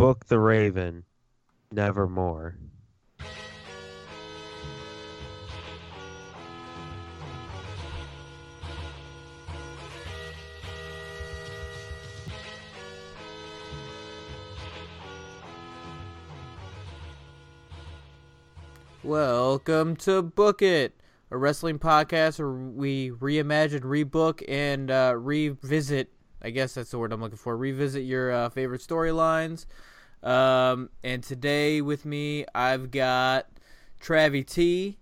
Book the Raven, nevermore. Welcome to Book It, a wrestling podcast where we reimagine, rebook, and uh, revisit. I guess that's the word I'm looking for. Revisit your uh, favorite storylines. Um, and today with me, I've got Travie T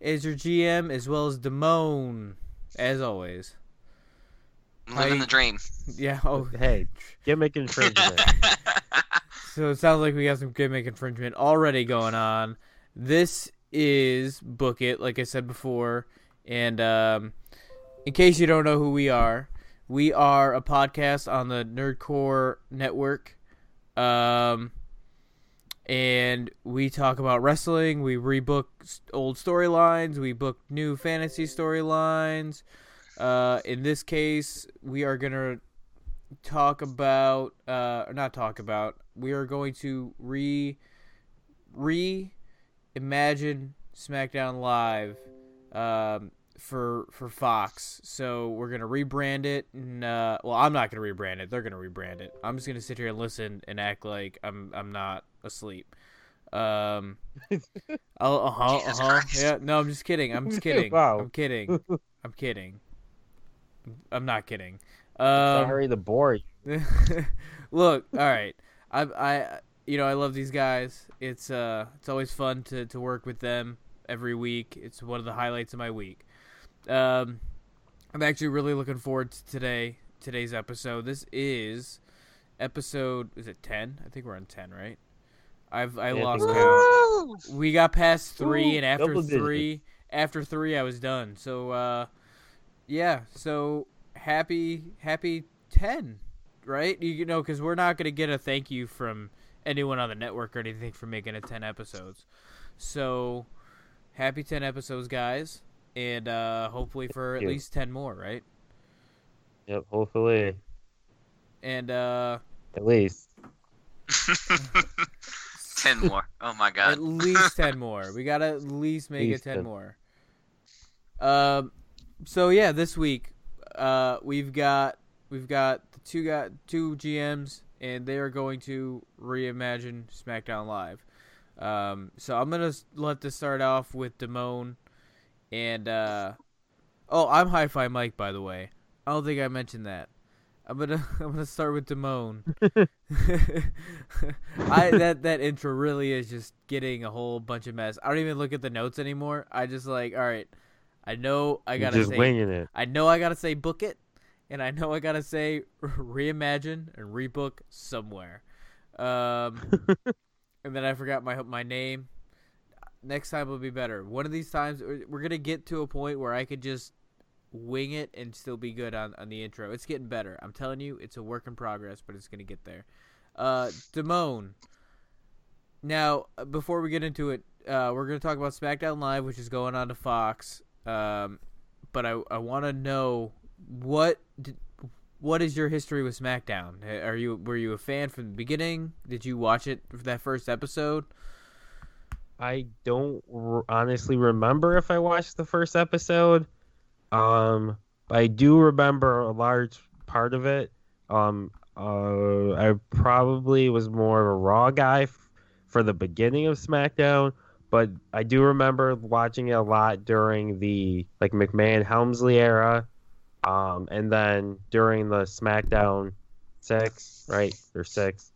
as your GM, as well as Damone, as always. Living Hi. the dream. Yeah. Oh, Hey, gimmick infringement. So it sounds like we got some gimmick infringement already going on. This is Book It, like I said before. And um, in case you don't know who we are, we are a podcast on the Nerdcore Network. Um, and we talk about wrestling. We rebook old storylines. We book new fantasy storylines. Uh, in this case, we are going to talk about uh or not talk about we are going to re reimagine SmackDown Live um for for Fox. So we're gonna rebrand it and uh well I'm not gonna rebrand it, they're gonna rebrand it. I'm just gonna sit here and listen and act like I'm I'm not asleep. Um uh-huh, uh-huh. Yeah, no, I'm just kidding. I'm just kidding. Wow. I'm kidding. I'm kidding. I'm not kidding. Um, Sorry to bore you. Look, all right. I I you know, I love these guys. It's uh it's always fun to to work with them every week. It's one of the highlights of my week. Um I'm actually really looking forward to today today's episode. This is episode is it 10? I think we're on 10, right? I've I Yeah, lost count. We got past 3 Ooh, and after. 3 after 3 I was done. So uh yeah, so happy happy 10 right you, you know because we're not going to get a thank you from anyone on the network or anything for making it 10 episodes so happy 10 episodes guys and uh hopefully for at you. least 10 more right Yep, hopefully. and uh At least. Ten more. Oh my god. at least 10 more we gotta at least make Least it 10 10. more um so yeah this week uh we've got we've got the two got two gms and they are going to reimagine smackdown live um so i'm gonna let this start off with damone and uh oh i'm hi-fi mike by the way i don't think i mentioned that i'm gonna i'm gonna start with damone I that that intro really is just getting a whole bunch of mess. I don't even look at the notes anymore. I just like, all right, I know I You're gotta just say, winging it. I know I gotta say book it, and I know I gotta say reimagine and rebook somewhere. Um, and then I forgot my my name. Next time will be better. One of these times we're gonna get to a point where I could just wing it and still be good on, on the intro. It's getting better. I'm telling you, it's a work in progress, but it's gonna get there. Uh, Damone. Now, before we get into it, uh, we're gonna talk about SmackDown Live, which is going on to Fox. Um, but I I want to know what did, what is your history with SmackDown? Are you were you a fan from the beginning? Did you watch it for that first episode? I don't r- honestly remember if I watched the first episode. Um, but I do remember a large part of it. Um, uh, I probably was more of a Raw guy f- for the beginning of SmackDown, but I do remember watching it a lot during the like McMahon Helmsley era, um, and then during the SmackDown six, right or six,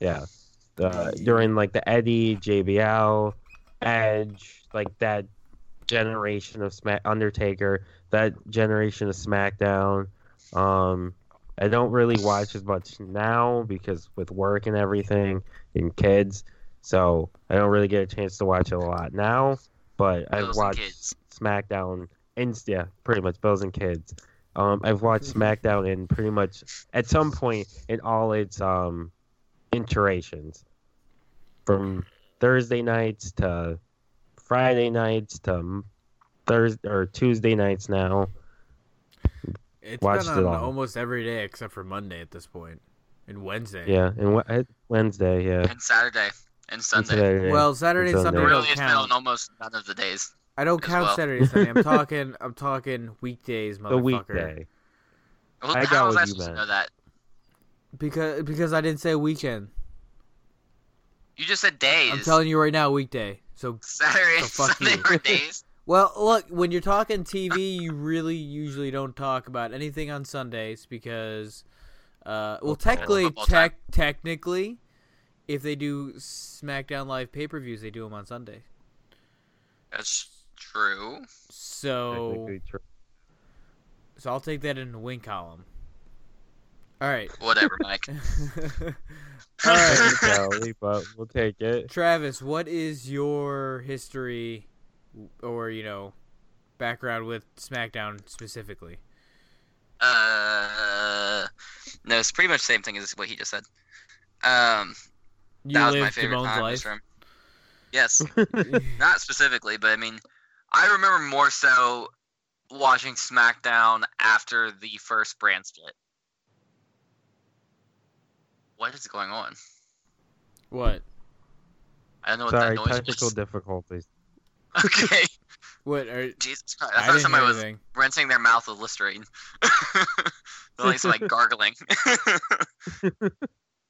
yeah, the during like the Eddie, JBL, Edge, like that generation of Smack Undertaker, that generation of SmackDown. Um, I don't really watch as much now because with work and everything and kids, so I don't really get a chance to watch it a lot now. But I've Bills watched. SmackDown and yeah, pretty much Bills and Kids. Um, I've watched SmackDown in pretty much at some point in all its um iterations, from Thursday nights to Friday nights to Thursday or Tuesday nights now. It's Watched been it on all. almost every day except for Monday at this and Wednesday. Yeah, and Wed- Wednesday. Yeah. And Saturday and Sunday. Saturday. Well, Saturday and And Sunday Sunday. Really, it's been on almost none of the days. I don't count well. Saturday and Sunday. I'm talking. I'm talking weekdays, motherfucker. the weekday. Well, I how got was what I you supposed to know that? Because because I didn't say weekend. You just said days. I'm telling you right now, weekday. So Saturday So fuck Sunday you. were days. Well, look, when you're talking TV, you really usually don't talk about anything on Sundays because, uh, well, technically, Football tech, technically, if they do SmackDown Live pay per views, they do them on Sunday. That's true. So, true. so I'll take that in the win column. All right. Whatever, Mike. All right. Technicality, but we'll take it. Travis, what is your history or, you know, background with SmackDown specifically? Uh, no, it's pretty much the same thing as what he just said. Um, You that was my favorite time. life. from- Yes, not specifically, but I mean, I remember more so watching SmackDown after the first brand split. What is going on? what? I don't know what Sorry, that noise technical was. difficulties. Okay, What are Jesus Christ! I, I thought didn't somebody was anything. rinsing their mouth with Listerine. like some like gargling.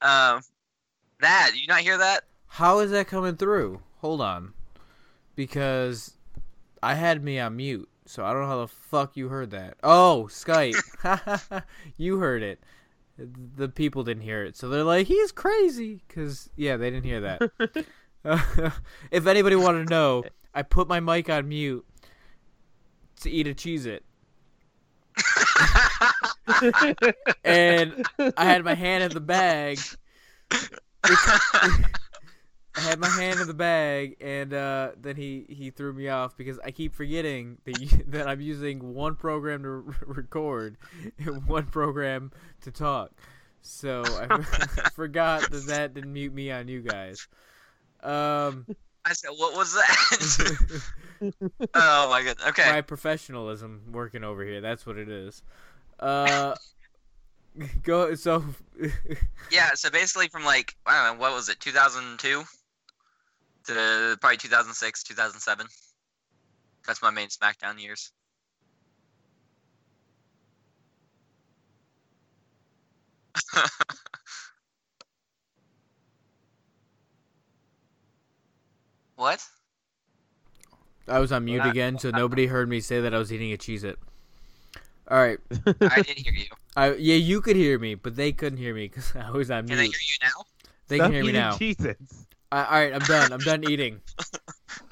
um, that you not hear that? How is that coming through? Hold on. Because I had me on mute, so I don't know how the fuck you heard that. Oh, Skype. you heard it. The people didn't hear it. So they're like, he's crazy. Because, yeah, they didn't hear that. if anybody wanted to know, I put my mic on mute to eat a Cheez-It. And I had my hand in the bag. I had my hand in the bag, and uh, then he, he threw me off because I keep forgetting that you, that I'm using one program to r- record and one program to talk. So I forgot that that didn't mute me on you guys. Um, I said, what was that? oh my god. Okay. my professionalism working over here. That's what it is. Uh, go so. Yeah. So basically, from like I don't know, what was it, 2002 to probably 2006, 2007. That's my main SmackDown years. what? I was on mute Well, again, so nobody heard me say that I was eating a Cheez It. All right. I didn't hear you. I, yeah, you could hear me, but they couldn't hear me because I was on mute. Can they mute. hear you now? They can hear me now. Jesus. I, all right, I'm done. I'm done eating.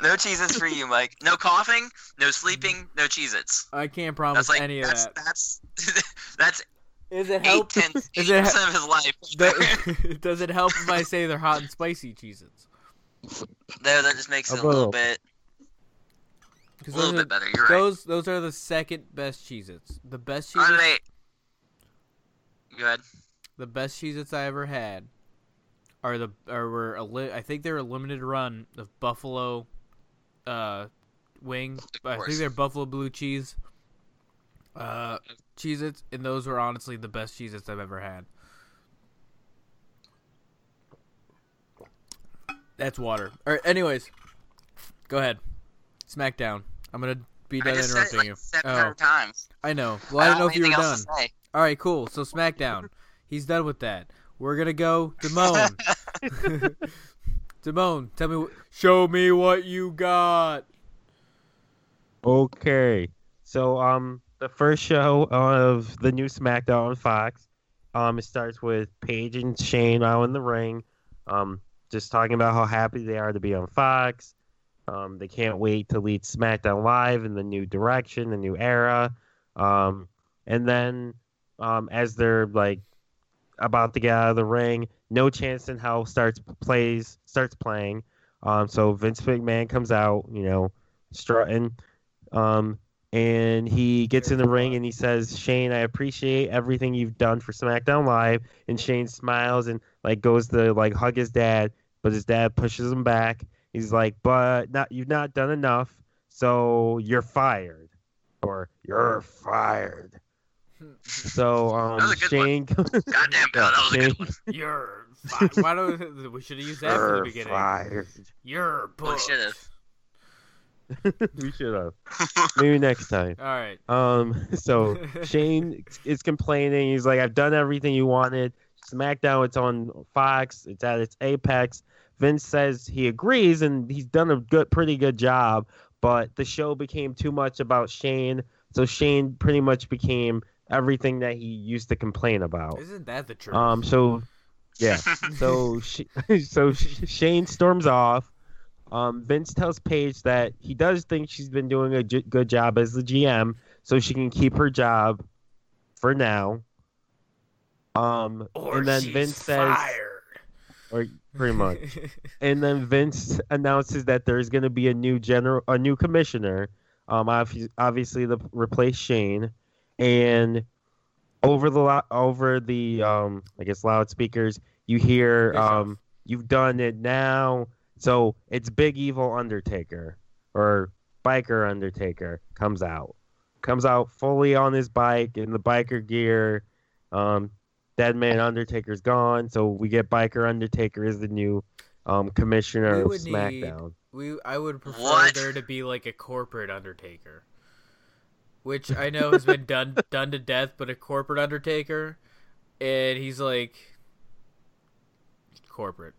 No Cheez-Its for you, Mike. No coughing, no sleeping, no Cheez-Its. I can't promise That's like any of that's, that. that's that's Is it help? tenths, Is it percent of his life. Does, does it help if I say they're hot and spicy Cheez-Its? No, that just makes it a little little. bit, a 'Cause little those, bit are, better. You're right. those those are the second best Cheez-Its. The best Are Cheez-Its. Go ahead. the best Cheez-Its I ever had are the are were a li- I think they're a limited run of Buffalo uh wing. I think they're Buffalo blue cheese uh Cheez-Its and those were honestly the best Cheez-Its I've ever had. That's water. All right, anyways. Go ahead. Smackdown. I'm going to be I done interrupting like you. 700 Oh, times. I know. Well, I didn't know if you were done. anything else to say. All right, cool. So SmackDown. He's done with that. We're gonna go Damone. Damone, tell me. Show me what you got. Okay. So um the first show of the new SmackDown on Fox, um it starts with Paige and Shane out in the ring, um just talking about how happy they are to be on Fox. Um they can't wait to lead SmackDown Live in the new direction, the new era. Um and then um as they're like about to get out of the ring, No Chance in Hell starts plays starts playing. Um so Vince McMahon comes out, you know, strutting. Um, and he gets in the ring and he says, "Shane, I appreciate everything you've done for SmackDown Live." And Shane smiles and like goes to like hug his dad, but his dad pushes him back. He's like, "But not you've not done enough, so you're fired, or you're fired." So That was um, a good. Shane. Goddamn, Bill, that was a good one. You're fired. Why don't we should have used that from the You're beginning? fired. You're We should have. we should have. Maybe next time. All right. Um. So Shane is complaining. He's like, "I've done everything you wanted. SmackDown, it's on Fox. It's at its apex." Vince says he agrees, and he's done a good, pretty good job. But the show became too much about Shane, so Shane pretty much became everything that he used to complain about. Isn't that the truth? Um. So, yeah. So, she, so Shane storms off. Um, Vince tells Paige that he does think she's been doing a j- good job as the GM, so she can keep her job for now. Um, or and then she's Vince says, fired. or pretty much, and then Vince announces that there's going to be a new general, a new commissioner. Um, obvi- obviously to replace Shane, and over the over the um, I guess loudspeakers, you hear um, you've done it now. So it's Big Evil Undertaker or Biker Undertaker comes out, comes out fully on his bike in the biker gear. Um, Dead Man Undertaker's gone, so we get Biker Undertaker as the new um, commissioner of would need- SmackDown. we I would prefer What? there to be like a corporate Undertaker, which I know has been done done to death, but a corporate Undertaker, and he's like corporate.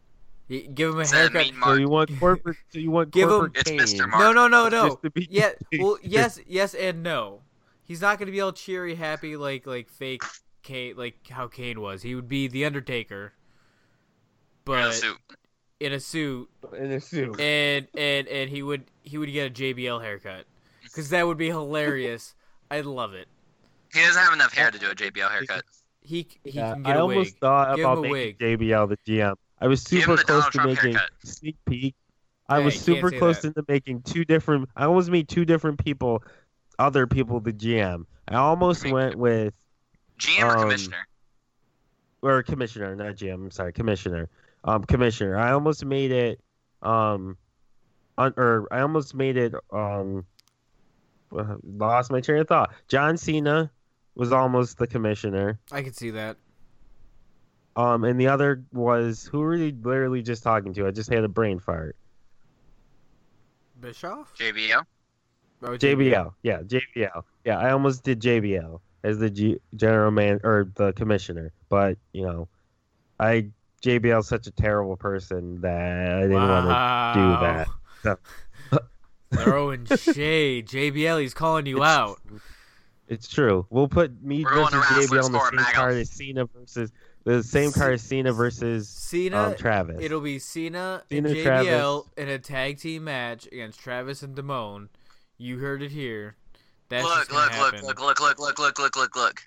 Give him a Does haircut. So you want corporate? So you want Give him- corporate It's Kane Mr. Mark. No, no, no, no. be- Yeah, well, yes, yes, and no. He's not gonna be all cheery, happy like like fake Kane, like how Kane was. He would be the Undertaker, Wear the but suit. in a suit, in a suit. and and and he would he would get a JBL haircut, because that would be hilarious. I'd love it. He doesn't have enough hair to do a JBL haircut. He he Yeah, can get I a almost wig. thought Give him about a making. JBL the GM. I was super close to Trump making haircut. sneak peek. I Hey, was super close that. into making two different. I almost made two different people, other people the GM. I almost Make- went with GM or Um, commissioner? or commissioner, not GM. I'm sorry, commissioner. Um, commissioner. I almost made it. Um, un, or I almost made it. Um, uh, lost my train of thought. John Cena was almost the commissioner. I could see that. Um, and the other was who were you literally just talking to? I just had a brain fart. Bischoff. JBL. Oh, JBL, yeah, JBL, yeah. I almost did JBL as the G- general man or the commissioner, but you know, I JBL's such a terrible person that I didn't want to do that. Wow. Throwing shade. JBL, he's calling you It's- out. It's true. We'll put me We're versus JBL on the score, same Mago. card as Cena versus the same card as Cena versus Cena. um, Travis. It'll be Cena, Cena, and JBL Travis. in a tag team match against Travis and Damone. You heard it here. That's Look, look, look, happen. look, look, look, look, look, look, look, look.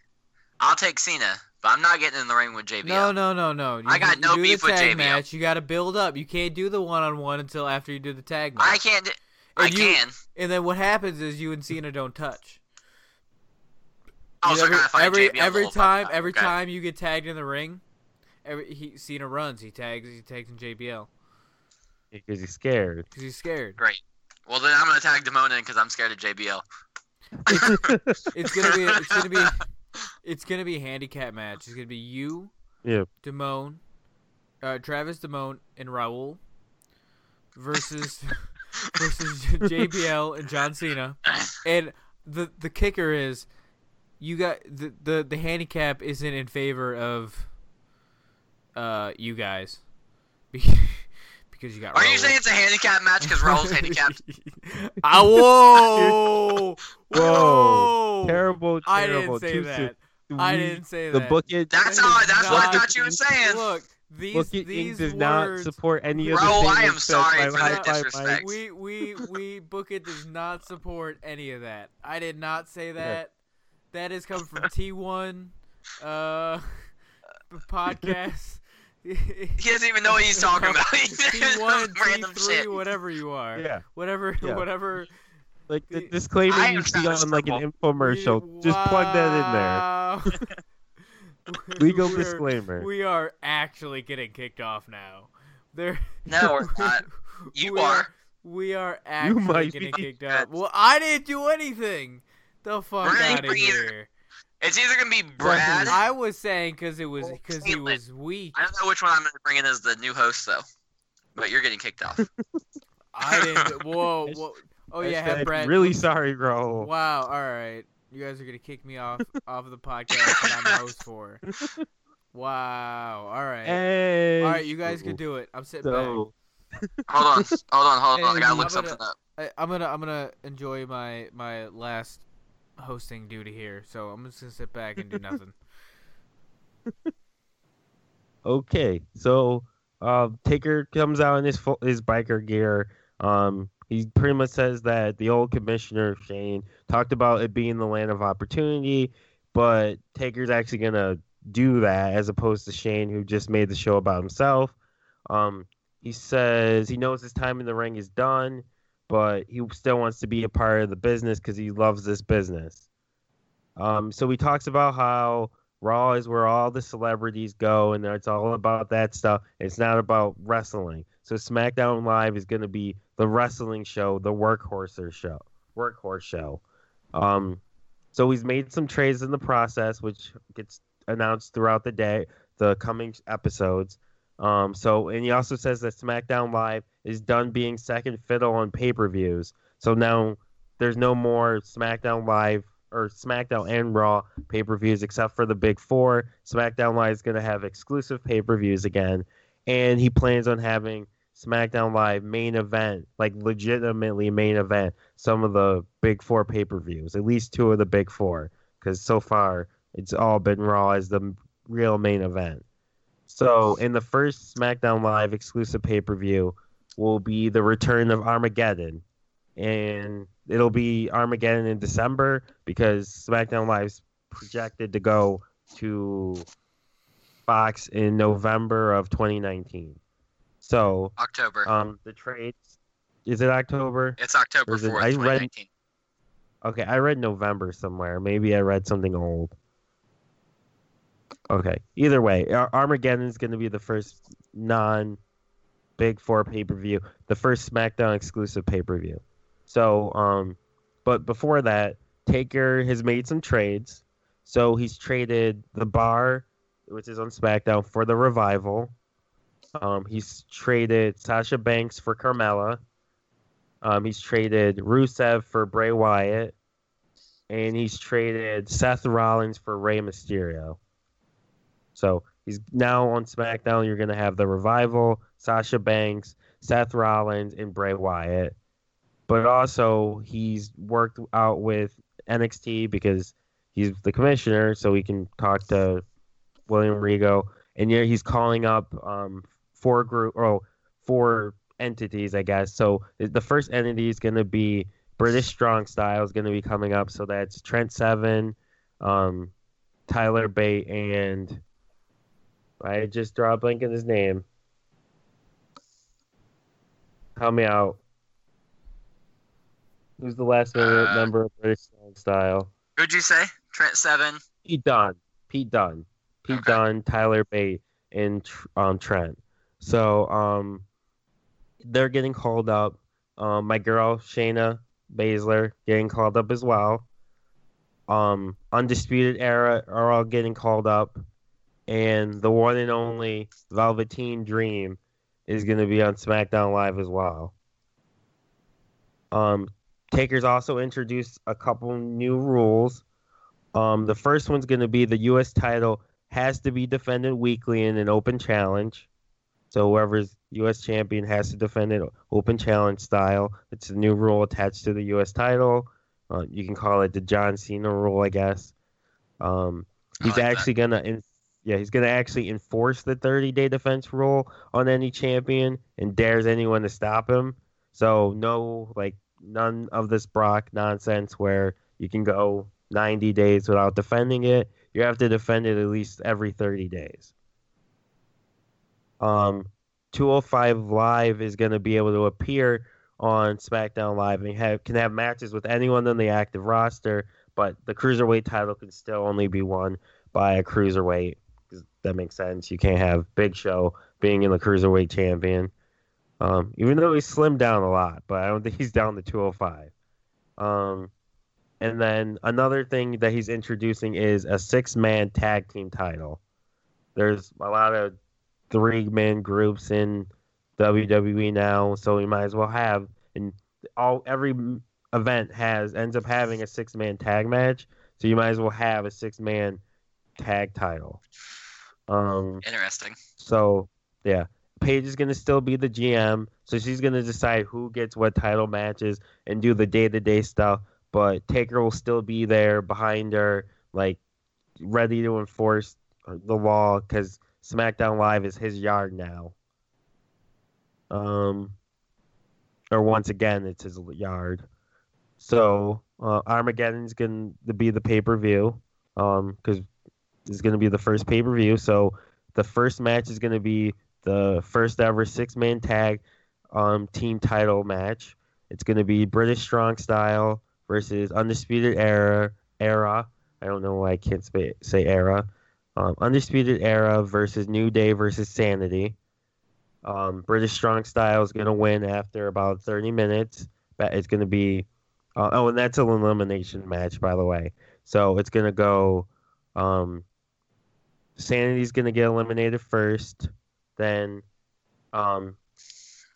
I'll take Cena, but I'm not getting in the ring with JBL. No, no, no, no. You, I got no beef with JBL. match. You got to build up. You can't do the one on one until after you do the tag match. I can't. Do, I And you- can. And then what happens is you and Cena don't touch. I was every, gonna fight every, JBL every whole time, every okay. time you get tagged in the ring, every he Cena runs. He tags. He tags in JBL because he's scared. because he's scared. Great. Well, then I'm gonna tag Damone in because I'm scared of JBL. It's gonna be. It's gonna be. It's gonna be a handicap match. It's gonna be you, Yeah. Damone, uh, Travis Damone, and Raul versus versus JBL and John Cena. And the the kicker is, you got the the the handicap isn't in favor of uh you guys because you got. Are you saying it's a handicap match because Raul's handicapped? ah, whoa, Whoa. whoa! Terrible, I terrible. didn't say Too that. soon. I We- didn't say The that. book it. That's That how. is That's what I thought you were saying. Look, these Book it these Inc. does words. not support any of the Raul, I am sorry for that disrespect. We we we book it does not support any of that. I did not say that. That is coming from T one uh podcast. He doesn't even know what he's talking about. T just one, T three, shit. whatever you are. Yeah, Whatever Yeah. whatever like the The- disclaimer I you am see Travis on like an Purple. infomercial. Just plug that in there. there. Legal disclaimer. We are actually getting kicked off now. There. No, we're not. You we are. We are actually might getting be. kicked off. Well, I didn't do anything. The fuck We're out of bring you- here. It's either gonna be Brad. I was saying because it was because he was weak. I don't know which one I'm gonna bring in as the new host though. But you're getting kicked off. I didn't. Whoa, whoa. Oh yeah, have Brad. Really sorry, bro. Wow. All right. You guys are gonna kick me off off of the podcast that I'm the host for. Wow. All right. Hey. All right. You guys can do it. I'm sitting back. Hold on, hold on, hold on. I Hey, gotta I'm look gonna- something up. I, I'm gonna I'm gonna enjoy my my last hosting duty here. So I'm just gonna sit back and do nothing. okay, so uh, Taker comes out in his full, his biker gear. Um, he pretty much says that the old commissioner Shane talked about it being the land of opportunity, but Taker's actually gonna do that as opposed to Shane, who just made the show about himself. Um, he says he knows his time in the ring is done, but he still wants to be a part of the business because he loves this business. Um, so he talks about how Raw is where all the celebrities go, and it's all about that stuff. It's not about wrestling. So SmackDown Live is going to be the wrestling show, the workhorse show, workhorse show. Um, so he's made some trades in the process, which gets announced throughout the day, the coming episodes. Um, so and he also says that SmackDown Live is done being second fiddle on pay-per-views. So now there's no more SmackDown Live or SmackDown and Raw pay-per-views except for the big four. SmackDown Live is going to have exclusive pay-per-views again, and he plans on having SmackDown Live main event, like legitimately main event, some of the big four pay-per-views, at least two of the big four, because so far it's all been Raw as the real main event. So in the first SmackDown Live exclusive pay-per-view will be the return of Armageddon, and it'll be Armageddon in December because SmackDown Live's projected to go to Fox in November of 2019. So, October. um, the trades is it October? it's October it- fourth, I read- 2019. Okay, I read November somewhere. Maybe I read something old. Okay. Either way, Armageddon is going to be the first non Big Four pay per view, the first SmackDown exclusive pay per view. So, um, but before that, Taker has made some trades. So he's traded the Bar, which is on SmackDown, for the Revival. Um, he's traded Sasha Banks for Carmella. Um, he's traded Rusev for Bray Wyatt, and he's traded Seth Rollins for Rey Mysterio. So he's now on SmackDown. You're gonna have the Revival, Sasha Banks, Seth Rollins, and Bray Wyatt. But also he's worked out with NXT because he's the commissioner, so he can talk to William Regal. And yeah, he's calling up um, four group or four entities, I guess. So the first entity is going to be British Strong Style is going to be coming up. So that's Trent Seven, um, Tyler Bate, and I just draw a blank in his name. Help me out. Who's the last member, Uh, member of British Strong Style? Who'd you say? Trent Seven. Pete Dunne. Pete Dunne. Pete Okay. Dunne, Tyler Bate, and um, Trent. So um, they're getting called up. Um, my girl Shayna Baszler getting called up as well. Um, Undisputed Era are all getting called up, and the one and only Velveteen Dream is going to be on SmackDown Live as well. Um, Taker's also introduced a couple new rules. Um, the first one's going to be the U.S. title has to be defended weekly in an open challenge. So whoever's U.S. champion has to defend it open challenge style. It's a new rule attached to the U.S. title. Uh, you can call it the John Cena rule, I guess. Um, he's like that. actually gonna, en- yeah, he's gonna actually enforce the 30-day defense rule on any champion and dares anyone to stop him. So no, like none of this Brock nonsense where you can go 90 days without defending it. You have to defend it at least every 30 days. Um, 205 Live is going to be able to appear on SmackDown Live and have can have matches with anyone on the active roster, but the cruiserweight title can still only be won by a cruiserweight. That makes sense. You can't have Big Show being in the cruiserweight champion, um, even though he's slimmed down a lot. But I don't think he's down to 205. Um, And then another thing that he's introducing is a six man tag team title. There's a lot of three man groups in WWE now, so we might as well have and all every event has ends up having a six man tag match, so you might as well have a six man tag title. Um, Interesting. so yeah, Paige is gonna still be the GM, so she's gonna decide who gets what title matches and do the day to day stuff. But Taker will still be there behind her, like ready to enforce the law because SmackDown Live is his yard now. Um, or once again, it's his yard. So uh, Armageddon's going to be the pay per view, um, because it's going to be the first pay per view. So the first match is going to be the first ever six man tag, um, team title match. It's going to be British Strong Style versus Undisputed Era. Era. I don't know why I can't say, say Era. Um, Undisputed Era versus New Day versus Sanity. Um, British Strong Style is going to win after about 30 minutes. That It's going to be. Uh, oh, and that's an elimination match, by the way. So it's going to go. Um, Sanity's going to get eliminated first. Then um,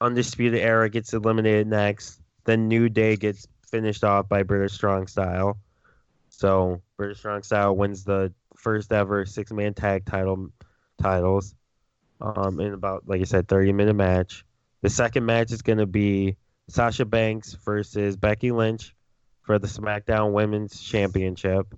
Undisputed Era gets eliminated next. Then New Day gets finished off by British Strong Style. So British Strong Style wins the first ever six man tag title titles um, in about, like I said, 30 minute match. The second match is going to be Sasha Banks versus Becky Lynch for the SmackDown Women's Championship.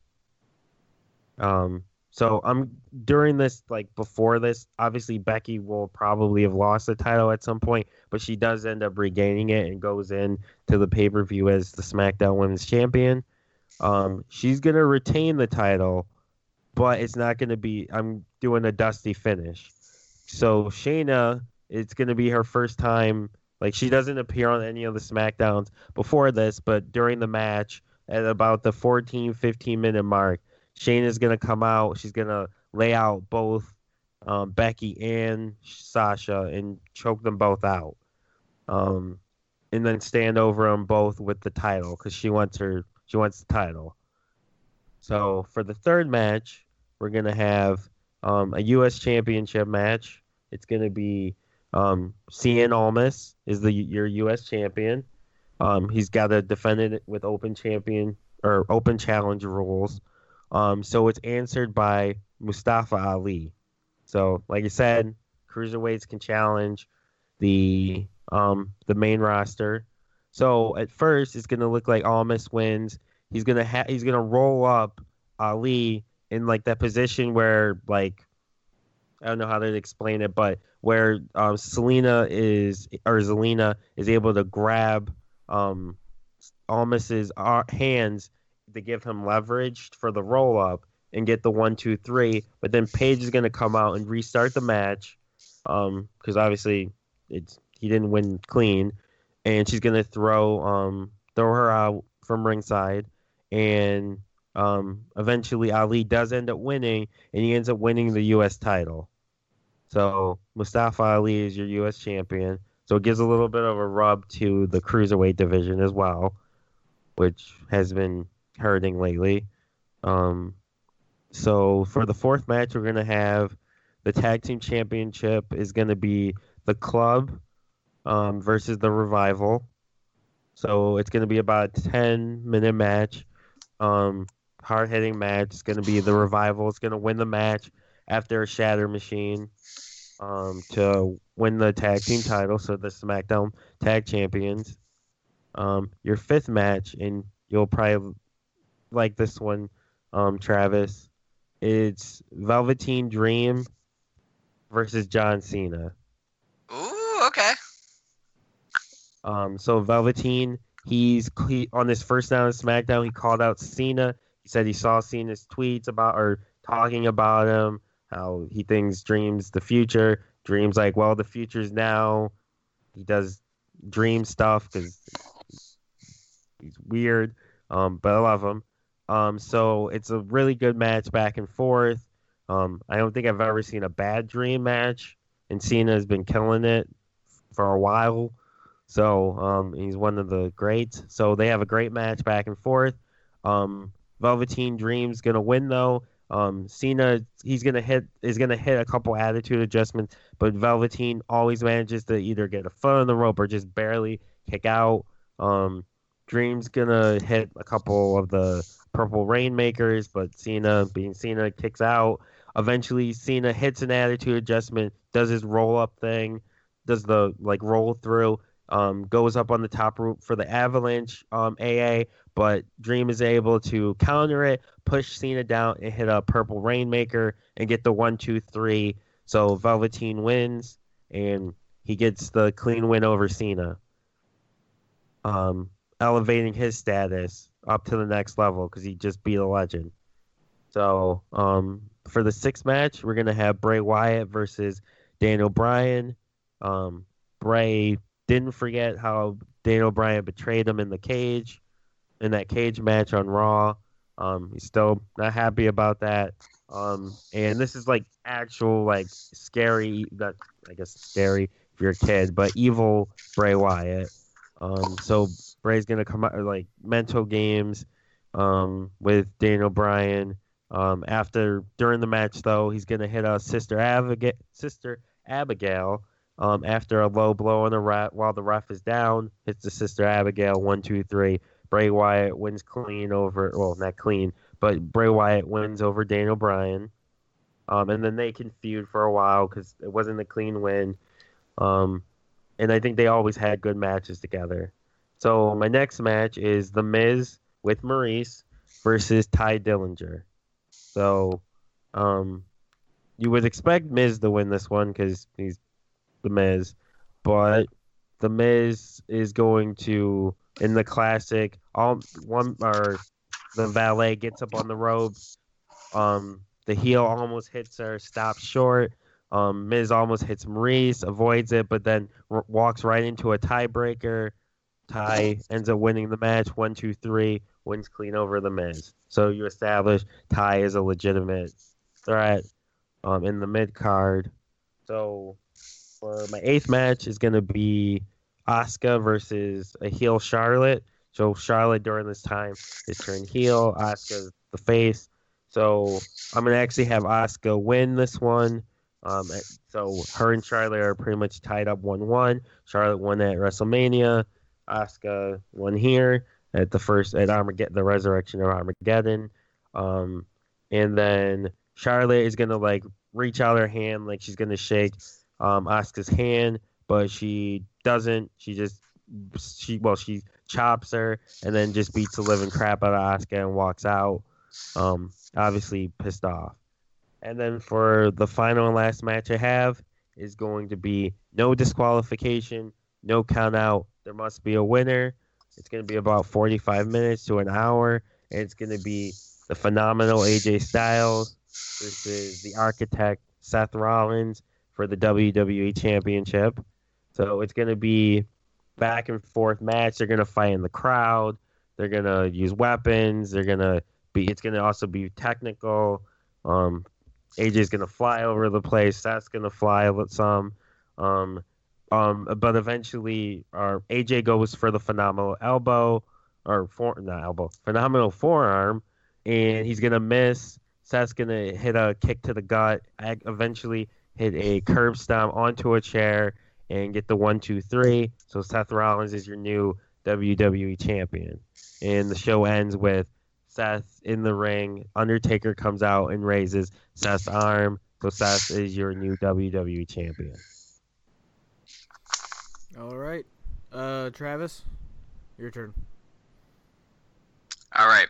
Um, so I'm during this, like before this, obviously Becky will probably have lost the title at some point, but she does end up regaining it and goes in to the pay per view as the SmackDown Women's Champion. Um, she's gonna retain the title, but it's not gonna be. I'm doing a dusty finish. So Shayna, it's gonna be her first time. Like she doesn't appear on any of the SmackDowns before this, but during the match at about the 14, 15 minute mark, Shayna's gonna come out. She's gonna lay out both um, Becky and Sasha and choke them both out, um, and then stand over them both with the title because she wants her. She wants the title. So for the third match, we're gonna have um, a U.S. Championship match. It's gonna be um, Cien Almas is the your U.S. champion. Um, he's got to defend it with open champion or open challenge rules. Um, so it's answered by Mustafa Ali. So, like I said, cruiserweights can challenge the um, the main roster. So at first, it's gonna look like Almas wins. He's gonna ha- he's gonna roll up Ali in like that position where like I don't know how to explain it, but where um, Selena is or Zelina is able to grab um, Almas's uh, hands to give him leverage for the roll up and get the one, two, three. But then Paige is to come out and restart the match because um, obviously it's he didn't win clean, and she's to throw um, throw her out from ringside, and um, eventually Ali does end up winning, and he ends up winning the U.S. title. So Mustafa Ali is your U.S. champion. So it gives a little bit of a rub to the cruiserweight division as well, which has been hurting lately. Um, so for the fourth match, we're gonna have the tag team championship is gonna be the club um, versus the revival. So it's gonna be about a ten minute match, um, hard hitting match. It's gonna be the revival. It's gonna win the match after a shatter machine um, to win the tag team title. So the SmackDown Tag Champions. Um, your fifth match, and you'll probably like this one, um, Travis. It's Velveteen Dream versus John Cena. Ooh, okay. Um, so Velveteen, he's he, on this first down of SmackDown. He called out Cena. He said he saw Cena's tweets about or talking about him, how he thinks Dreams the future. Dreams like, well, the future's now. He does dream stuff because he's weird, um, but I love him. Um, so it's a really good match back and forth. Um, I don't think I've ever seen a bad dream match, and Cena has been killing it for a while. So um, he's one of the greats. So they have a great match back and forth. Um, Velveteen Dream's gonna win though. Um, Cena he's gonna hit is gonna hit a couple attitude adjustments, but Velveteen always manages to either get a foot on the rope or just barely kick out. Um, Dream's gonna hit a couple of the purple rainmakers, but Cena being Cena kicks out. Eventually, Cena hits an attitude adjustment, does his roll up thing, does the like roll through, um, goes up on the top rope for the Avalanche um, AA, but Dream is able to counter it, push Cena down, and hit a purple Rainmaker and get the one, two, three. So Velveteen wins, and he gets the clean win over Cena, um, elevating his status up to the next level because he just beat a legend. So um, for the sixth match, we're gonna have Bray Wyatt versus Daniel Bryan. Um, Bray didn't forget how Daniel Bryan betrayed him in the cage, in that cage match on Raw. Um, he's still not happy about that. Um, and this is like actual, like scary, not I guess scary if you're a kid, but evil Bray Wyatt. Um, so Bray's gonna come out like mental games, um, with Daniel Bryan. Um, after during the match though, he's gonna hit a Sister Abigail, Sister Abigail, um, after a low blow on the ref while the ref is down, hits the Sister Abigail one two three. Bray Wyatt wins clean over well not clean, but Bray Wyatt wins over Daniel Bryan. Um, and then they can feud for a while because it wasn't a clean win. Um, and I think they always had good matches together. So my next match is The Miz with Maurice versus Tye Dillinger. So, um, you would expect Miz to win this one because he's the Miz, but the Miz is going to in the classic all one or the valet gets up on the ropes. Um, the heel almost hits her, stops short. Um, Miz almost hits Maurice, avoids it, but then r- walks right into a tiebreaker. Tye ends up winning the match, one, two, three, wins clean over the Miz. So you establish Tye is a legitimate threat um, in the mid card. So for my eighth match is going to be Asuka versus a heel Charlotte. So Charlotte during this time is turned heel. Asuka's the face. So I'm gonna actually have Asuka win this one. Um, so her and Charlotte are pretty much tied up one-one. Charlotte won at WrestleMania. Asuka won here at the first at Armageddon, the Resurrection of Armageddon. Um, and then Charlotte is gonna like reach out her hand, like she's gonna shake um, Asuka's hand, but she doesn't. She just she well she chops her and then just beats the living crap out of Asuka and walks out. Um, obviously pissed off. And then for the final and last match I have is going to be no disqualification, no count out. There must be a winner. It's going to be about 45 minutes to an hour, and it's going to be the phenomenal AJ Styles versus the architect Seth Rollins for the WWE Championship. So it's going to be back and forth match. They're going to fight in the crowd. They're going to use weapons. They're going to be. It's going to also be technical. Um, AJ's going to fly over the place. Seth's going to fly with some. Um, um, but eventually, our AJ goes for the phenomenal elbow or for not elbow, phenomenal forearm, and he's gonna miss. Seth's gonna hit a kick to the gut. Eventually, hit a curb stomp onto a chair and get the one, two, three. So Seth Rollins is your new WWE champion. And the show ends with Seth in the ring. Undertaker comes out and raises Seth's arm. So Seth is your new WWE champion. All right. Uh, Travis, your turn. All right.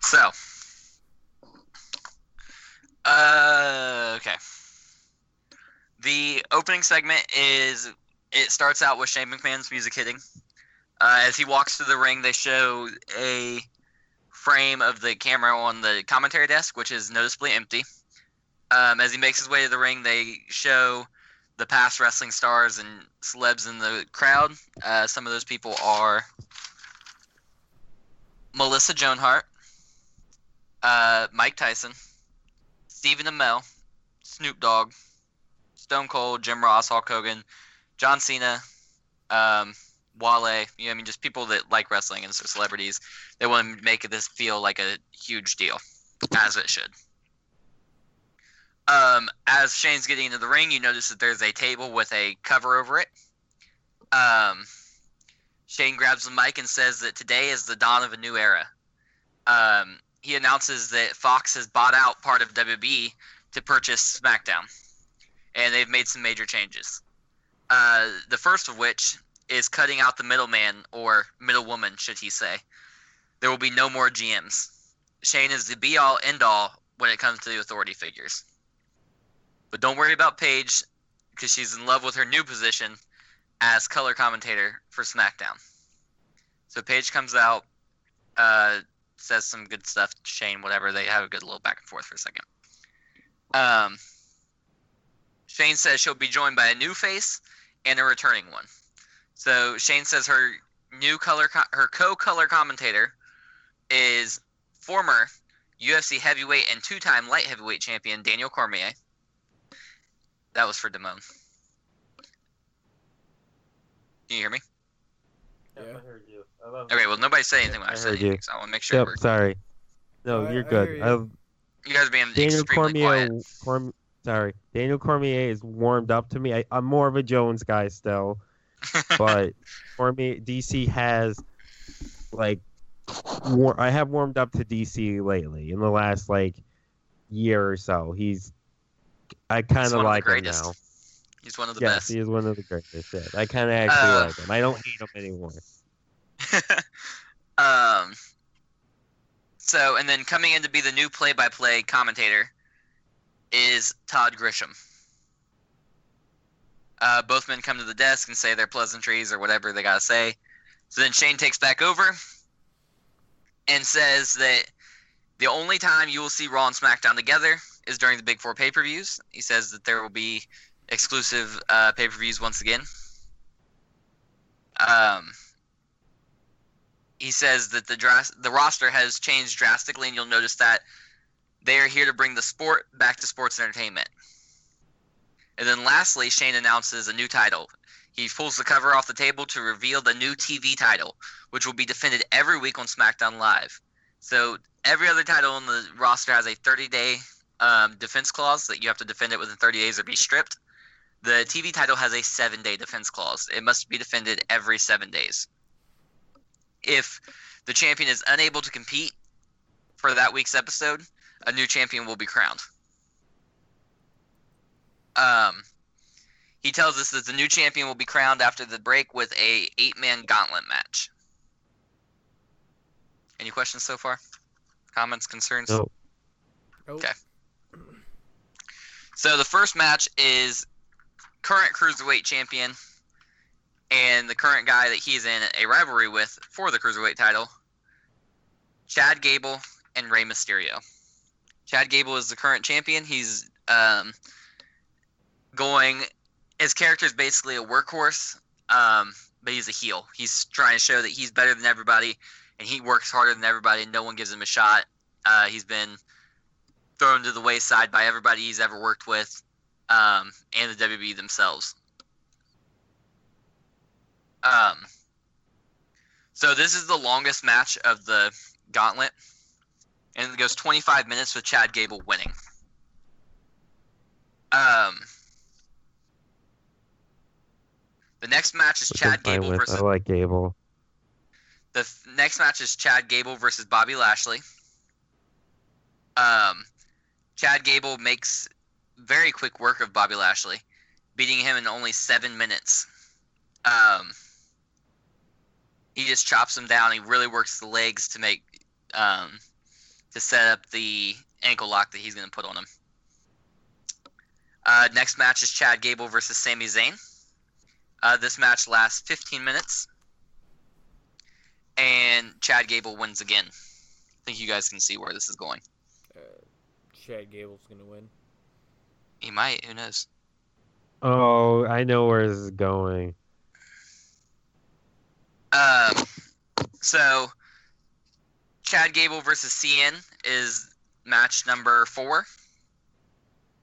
So, uh, okay. The opening segment is it starts out with Shane McMahon's music hitting. Uh, as he walks through the ring, they show a frame of the camera on the commentary desk, which is noticeably empty. Um, as he makes his way to the ring, they show the past wrestling stars and celebs in the crowd. Uh, some of those people are Melissa Joan Hart, uh, Mike Tyson, Stephen Amell, Snoop Dogg, Stone Cold, Jim Ross, Hulk Hogan, John Cena, um, Wale. You know, I mean, just people that like wrestling and so celebrities. They want to make this feel like a huge deal, as it should. Um, as Shane's getting into the ring, you notice that there's a table with a cover over it. Um, Shane grabs the mic and says that today is the dawn of a new era. Um, he announces that Fox has bought out part of WB to purchase SmackDown, and they've made some major changes. Uh, the first of which is cutting out the middleman or middlewoman, should he say. There will be no more GMs. Shane is the be all end all when it comes to the authority figures. But don't worry about Paige because she's in love with her new position as color commentator for SmackDown. So Paige comes out, uh, says some good stuff to Shane, whatever. They have a good little back and forth for a second. Um, Shane says she'll be joined by a new face and a returning one. So Shane says her new color, co- her co-color commentator is former UFC heavyweight and two-time light heavyweight champion Daniel Cormier. That was for Damone. Can you hear me? Yeah. I heard you. I love Okay, well nobody said anything when I, I said heard you. so I want to make sure Yep, sorry. No, I- you're I good. you. I, you guys are being Daniel extremely Cormier, quiet. Corm, sorry, Daniel Cormier is warmed up to me. I, I'm more of a Jones guy still, but Cormier DC has like war, I have warmed up to DC lately in the last like year or so. He's I kind of one of the like him now. He's one of the yes, best. he is one of the greatest. Yeah. I kind of actually Uh, like him. I don't hate him anymore. um. So, and then coming in to be the new play-by-play commentator is Todd Grisham. Uh, both men come to the desk and say their pleasantries or whatever they gotta say. So then Shane takes back over and says that the only time you will see Raw and SmackDown together is during the Big Four pay-per-views. He says that there will be exclusive uh, pay-per-views once again. Um, he says that the dras- the roster has changed drastically, and you'll notice that they are here to bring the sport back to sports entertainment. And then lastly, Shane announces a new title. He pulls the cover off the table to reveal the new TV title, which will be defended every week on SmackDown Live. So every other title on the roster has a 30-day um, defense clause that you have to defend it within 30 days or be stripped. The TV title has a seven-day defense clause. It must be defended every seven days if the champion is unable to compete for that week's episode, a new champion will be crowned. Um, he tells us that the new champion will be crowned after the break with a eight-man gauntlet match. Any questions so far? Comments, concerns? Nope. Nope. Okay. So the first match is current cruiserweight champion and the current guy that he's in a rivalry with for the cruiserweight title, Chad Gable and Rey Mysterio. Chad Gable is the current champion. He's um, going. His character is basically a workhorse, um, but he's a heel. He's trying to show that he's better than everybody, and he works harder than everybody. And no one gives him a shot. Uh, he's been thrown to the wayside by everybody he's ever worked with, um, and the WWE themselves. Um, so this is the longest match of the gauntlet, and it goes 25 minutes with Chad Gable winning. Um, the next match is which Chad Gable with. versus I like Gable. the f- next match is Chad Gable versus Bobby Lashley. Um, Chad Gable makes very quick work of Bobby Lashley, beating him in only seven minutes. Um, he just chops him down. He really works the legs to make um, to set up the ankle lock that he's going to put on him. Uh, next match is Chad Gable versus Sami Zayn. Uh, this match lasts 15 minutes and Chad Gable wins again. I think you guys can see where this is going. Uh, Chad Gable's gonna win. He might. Who knows? Oh, I know where this is going. Um, so Chad Gable versus CN is match number four.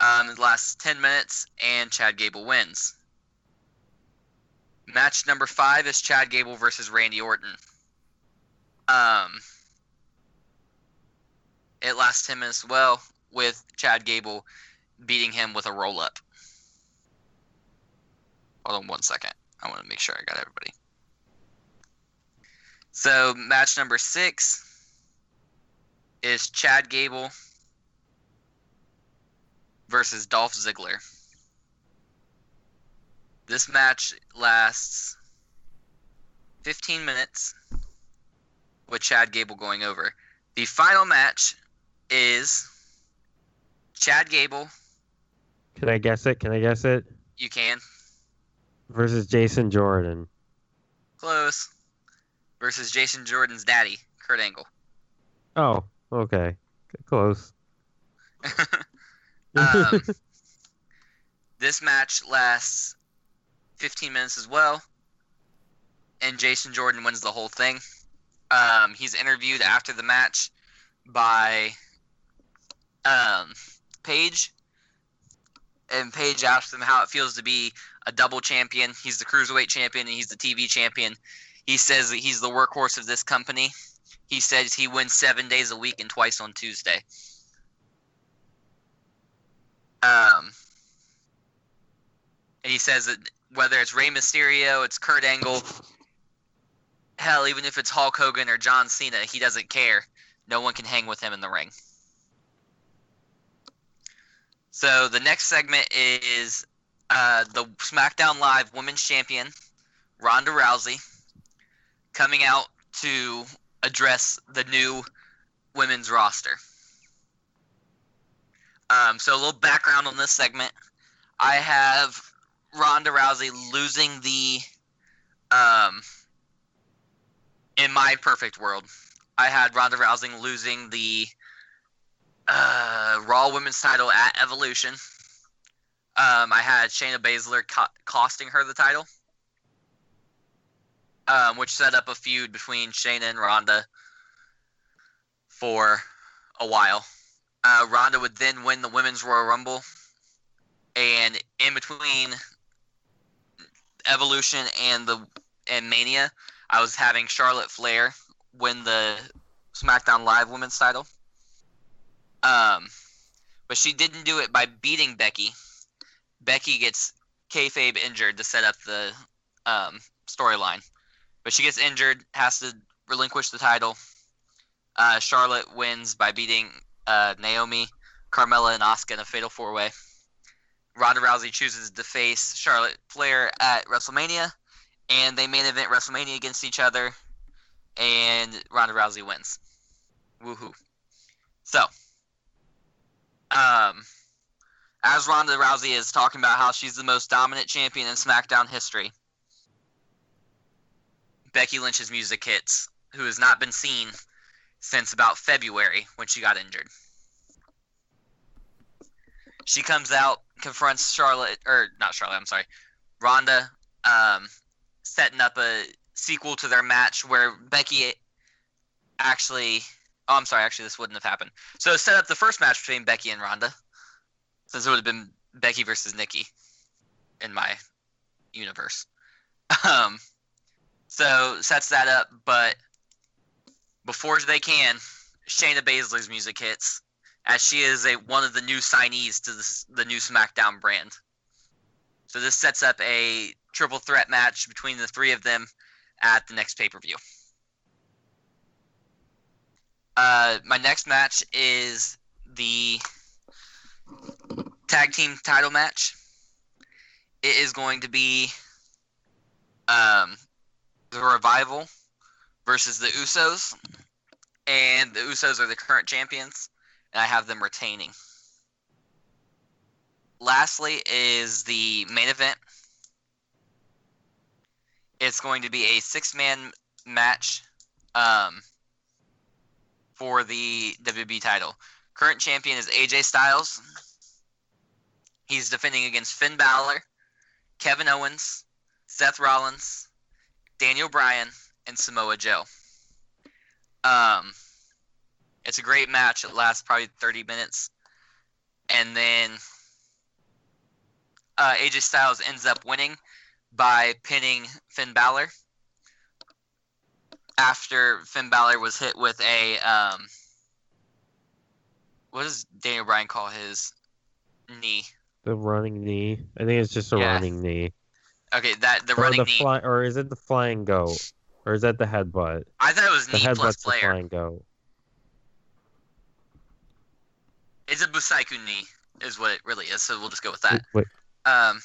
Um, it lasts ten minutes, and Chad Gable wins. Match number five is Chad Gable versus Randy Orton. Um, it lasts 10 minutes as well, with Chad Gable beating him with a roll up. Hold on one second. I want to make sure I got everybody. So, match number six is Chad Gable versus Dolph Ziggler. This match lasts 15 minutes with Chad Gable going over. The final match is Chad Gable. Can I guess it? Can I guess it? You can. Versus Jason Jordan. Close. Versus Jason Jordan's daddy, Kurt Angle. Oh, okay. Close. um, this match lasts 15 minutes as well, and Jason Jordan wins the whole thing. Um, he's interviewed after the match by um, Paige, and Paige asks him how it feels to be a double champion. He's the cruiserweight champion and he's the TV champion. He says that he's the workhorse of this company. He says he wins seven days a week and twice on Tuesday. Um, and he says that whether it's Rey Mysterio, it's Kurt Angle, hell, even if it's Hulk Hogan or John Cena, he doesn't care. No one can hang with him in the ring. So the next segment is uh, the SmackDown Live Women's Champion, Ronda Rousey, coming out to address the new women's roster. Um, so a little background on this segment. I have Ronda Rousey losing the um, in my perfect world, I had Ronda Rousey losing the uh, Raw Women's title at Evolution. Um, I had Shayna Baszler co- costing her the title, um, which set up a feud between Shayna and Ronda for a while. Uh, Ronda would then win the Women's Royal Rumble, and in between Evolution and the and Mania, I was having Charlotte Flair win the SmackDown Live Women's title. Um, but she didn't do it by beating Becky. Becky gets kayfabe injured to set up the um, storyline, but she gets injured, has to relinquish the title. Uh, Charlotte wins by beating uh, Naomi, Carmella, and Asuka in a fatal four way. Ronda Rousey chooses to face Charlotte Flair at WrestleMania, and they main event WrestleMania against each other, and Ronda Rousey wins. Woohoo! So, um, as Ronda Rousey is talking about how she's the most dominant champion in SmackDown history, Becky Lynch's music hits, who has not been seen since about February when she got injured. She comes out, confronts Charlotte, or not Charlotte, I'm sorry, Ronda, um, setting up a sequel to their match where Becky actually. Oh, I'm sorry. Actually, this wouldn't have happened. So set up the first match between Becky and Ronda, since it would have been Becky versus Nikki, in my universe. Um, so sets that up, but before they can, Shayna Baszler's music hits, as she is a one of the new signees to this, the new SmackDown brand. So this sets up a triple threat match between the three of them at the next pay per view. Uh, my next match is the tag team title match. It is going to be um, the Revival versus the Usos, and the Usos are the current champions, and I have them retaining. Lastly, is the main event it's going to be a six man match um, for the WWE title. Current champion is AJ Styles. He's defending against Finn Balor, Kevin Owens, Seth Rollins, Daniel Bryan, and Samoa Joe. Um, it's a great match. It lasts probably 30 minutes. And then uh, AJ Styles ends up winning by pinning Finn Balor after Finn Balor was hit with a um, what does Daniel Bryan call his knee? The running knee. I think it's just a Yeah. running knee. Okay, that the Or running the knee. fly, or is it the flying goat? Or is that the headbutt? I thought it was The knee plus headbutt's the player. flying goat. It's a Busaiku knee, is what it really is. So we'll just go with that. Wait, Um,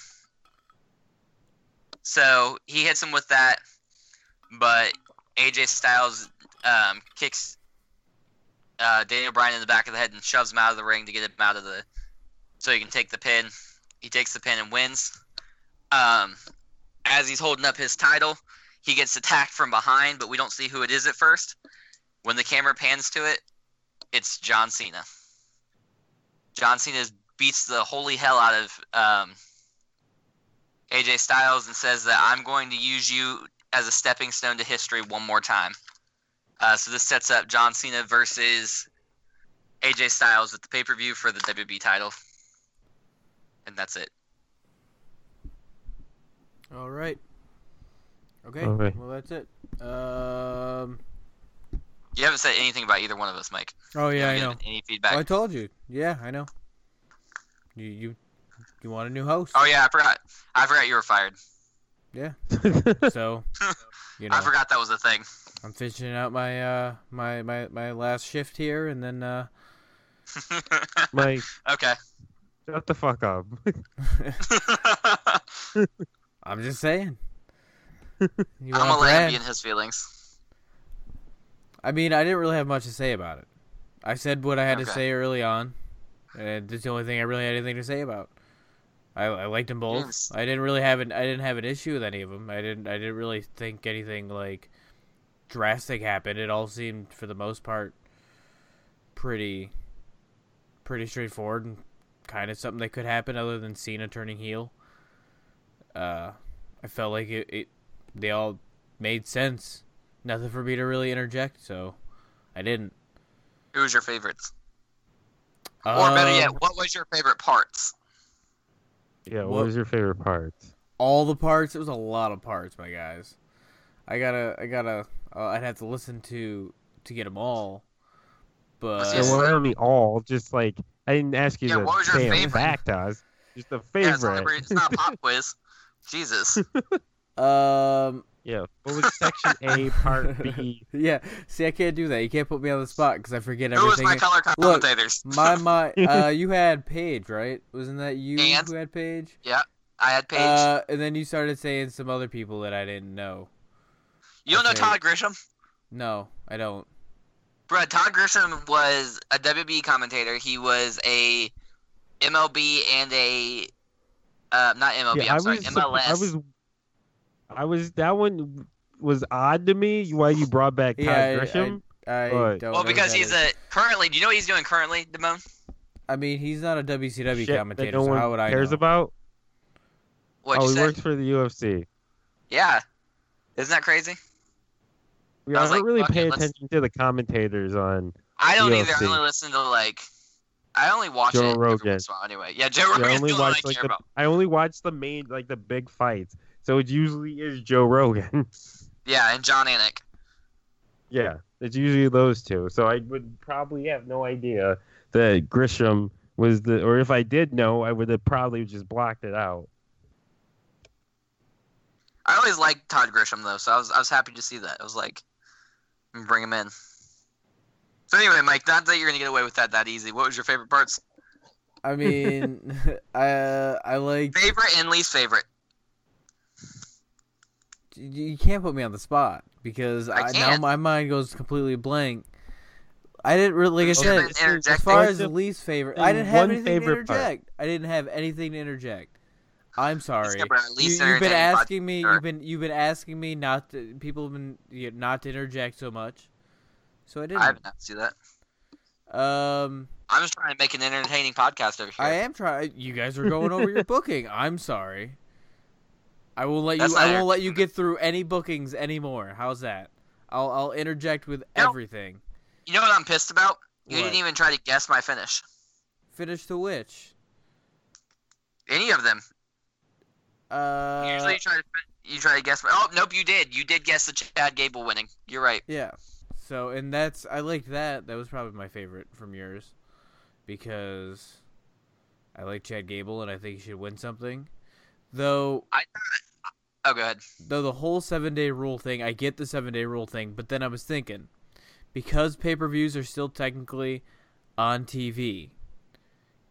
so he hits him with that, but AJ Styles um, kicks uh, Daniel Bryan in the back of the head and shoves him out of the ring to get him out of the, so he can take the pin. He takes the pin and wins. Um, as he's holding up his title, he gets attacked from behind, but we don't see who it is at first. When the camera pans to it, it's John Cena. John Cena beats the holy hell out of um, AJ Styles and says that I'm going to use you as a stepping stone to history one more time. Uh, so this sets up John Cena versus AJ Styles at the pay per view for the WWE title, and that's it. All right. Okay. Okay. Well, that's it. Um. You haven't said anything about either one of us, Mike. Oh yeah, I know. given Any Well, feedback? I told you. Yeah, I know. You you you want a new host? oh yeah, I forgot. I forgot you were fired. Yeah. so, you know, I forgot that was a thing. I'm finishing out my uh my my my last shift here, and then uh. Mike, okay. shut the fuck up. I'm just saying. You I'm gonna let him be in his feelings. I mean, I didn't really have much to say about it. I said what I had to say early on, and that's the only thing I really had anything to say about. I, I liked them both. Yes. I didn't really have an I didn't have an issue with any of them. I didn't I didn't really think anything like drastic happened. It all seemed for the most part pretty pretty straightforward and kind of something that could happen other than Cena turning heel. Uh, I felt like it, it they all made sense. Nothing for me to really interject, so I didn't. Who was your favorites? Or better Um, yet, what was your favorite parts? Yeah, what, What- was your favorite parts? all the parts. It was a lot of parts, my guys. I gotta, I gotta. Uh, I'd have to listen to to get them all. But Yeah, well, not only all, just like I didn't ask you Yeah, to what was your favorite? fact to us. Just a Yeah, it's not, favorite. a, it's not a pop quiz. Jesus. um, yeah. What was section A, part B? yeah. See, I can't do that. You can't put me on the spot because I forget everything. Who was everything. my color Look, commentators? my my, uh, you had Paige, right? Wasn't that you And? who had Paige? Yeah, I had Paige. Uh, and then you started saying some other people that I didn't know. you don't know. Todd Grisham? No, I don't. Brad, Todd Grisham was a WWE commentator. He was a MLB and a uh, not MLB. yeah, I'm I sorry, was. MLS. I was. I was. That one was odd to me. Why you brought back Todd Yeah, I- Grisham? I don't. well, know because he's that is. a currently. Do you know what he's doing currently, Damone? I mean, he's not a WCW Shit that commentator, no so one how would I cares know? about. What'd oh, he say? works for the UFC. Yeah, isn't that crazy? Yeah, I I, don't like, really pay it, let's- attention to the commentators on. I don't either. I only listen to like. I only watch Joe Rogan. once in a while anyway. Yeah, Joe Yeah, Rogan's I the only one I watch like the. about. I only watch the main like the big fights. So it usually is Joe Rogan. Yeah, and Jon Anik. yeah, it's usually those two. So I would probably have no idea that Grisham was the, or if I did know, I would have probably just blocked it out. I always liked Todd Grisham though, so I was I was happy to see that. I was like, bring him in. So anyway, Mike, not that you're gonna get away with that that easy. What was your favorite parts? I mean, I uh, I like Favorite and least favorite. you you can't put me on the spot because I I, now my mind goes completely blank. I didn't really, like I said, as far as the- least favorite, I didn't have one anything to favorite part. interject. I didn't have anything to interject. I'm sorry. You, you've been asking me. podcast. You've been you've been asking me not to. People have been you know, not to interject so much, so I didn't. I haven't see that. Um, I'm just trying to make an entertaining podcast over here. I am trying. You guys are going over your booking. I'm sorry. I will let That's you. I won't let you get through any bookings anymore. How's that? I'll I'll interject with No. everything. You know what I'm pissed about? You What? didn't even try to guess my finish. Finish the which? Any of them. Uh, Usually you try to you try to guess. Oh nope, you did. You did guess the Chad Gable winning. You're right. Yeah. So and that's I liked that. That was probably my favorite from yours, because I like Chad Gable and I think he should win something. Though I Oh, go ahead. though the whole seven day rule thing, I get the seven day rule thing, but then I was thinking, because pay per views are still technically on TV,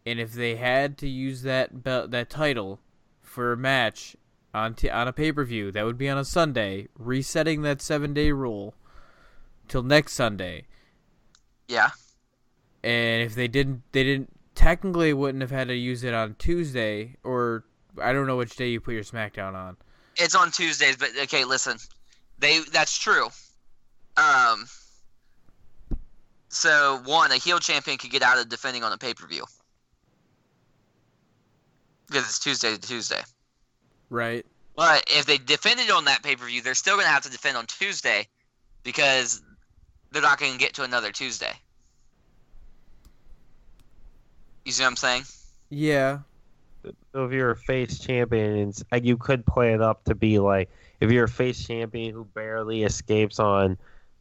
and if they had to use that be- that title for a match on t- on a pay per view, that would be on a Sunday, resetting that seven day rule till next Sunday. Yeah. And if they didn't, they didn't technically wouldn't have had to use it on Tuesday or I don't know which day you put your SmackDown on. It's on Tuesdays, but okay, listen. They that's true. Um so one, a heel champion could get out of defending on a pay per view. Because it's Tuesday to Tuesday. Right. But if they defended on that pay per view, they're still gonna have to defend on Tuesday because they're not gonna get to another Tuesday. You see what I'm saying? Yeah. So if you're a face champion, it's, like, you could play it up to be like if you're a face champion who barely escapes on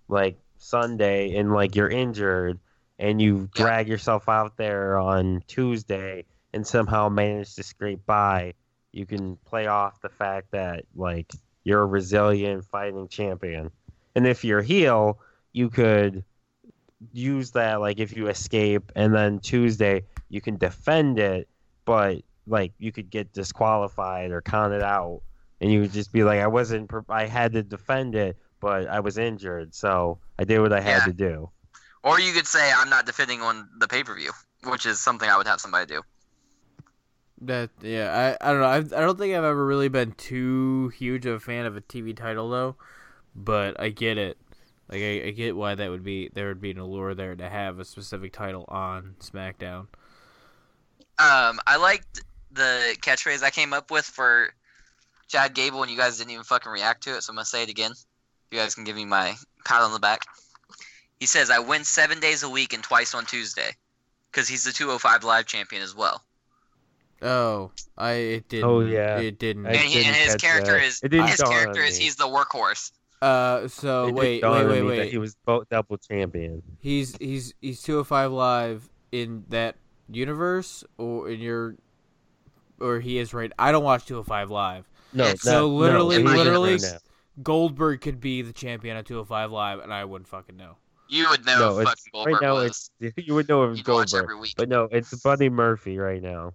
like Sunday and like you're injured and you Yeah. drag yourself out there on Tuesday and somehow manage to scrape by, you can play off the fact that like you're a resilient fighting champion. And if you're heel, you could use that like if you escape and then Tuesday you can defend it, but like you could get disqualified or counted out and you would just be like I wasn't I had to defend it, but I was injured, so I did what I had Yeah. to do. Or you could say I'm not defending on the pay per view, which is something I would have somebody do. That yeah, I I don't know. I've, I don't think I've ever really been too huge of a fan of a TV title though, but I get it. Like I, I get why that would be there would be an allure there to have a specific title on SmackDown. Um, I liked the catchphrase I came up with for Chad Gable, and you guys didn't even fucking react to it, so I'm gonna say it again. You guys can give me my pat on the back. He says, "I win seven days a week and twice on Tuesday," because he's the 205 Live champion as well. Oh, I it didn't. Oh, yeah. it didn't. And, he, didn't his character that. is his character is he's the workhorse. Uh, so It did wait, wait, wait, that wait. He was both double champion. He's he's he's 205 live in that universe or in your or he is right. I don't watch 205 live. No, Yes. not- So literally- no, literally- right. Goldberg could be the champion at 205 live and I wouldn't fucking know. You would know No, if it's fucking Goldberg right now. was. It's you would know if You'd watch Goldberg, every week. but no, it's Buddy Murphy right now.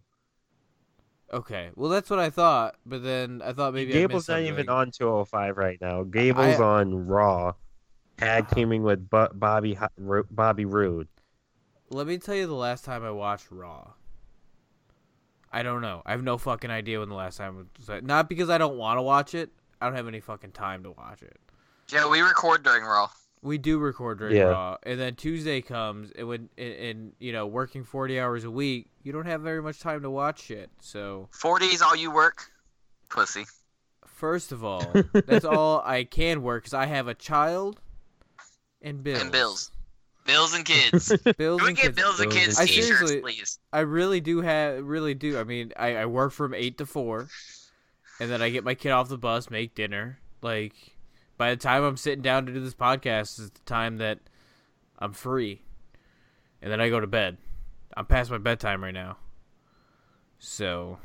Okay, well that's what I thought, but then I thought maybe Gable's I not even on 205 right now. Gable's I- on Raw, tag teaming with Bobby Hu- Bobby Roode. Let me tell you the last time I watched Raw. I don't know. I have no fucking idea when the last time was. Not because I don't want to watch it. I don't have any fucking time to watch it. Yeah, we record during Raw. We do record during Yeah. Raw, and then Tuesday comes, and when and, and you know working forty hours a week, you don't have very much time to watch it, So 40 is all you work, pussy. first of all, that's all I can work because I have a child and bills. And bills. Bills and kids. Bills Can we and get kids. Bills and Kids and kids. I t-shirts, seriously- please? I really do have, really do. I mean, I, I work from eight to four, and then I get my kid off the bus, make dinner. Like, by the time I'm sitting down to do this podcast, is the time that I'm free, and then I go to bed. I'm past my bedtime right now, so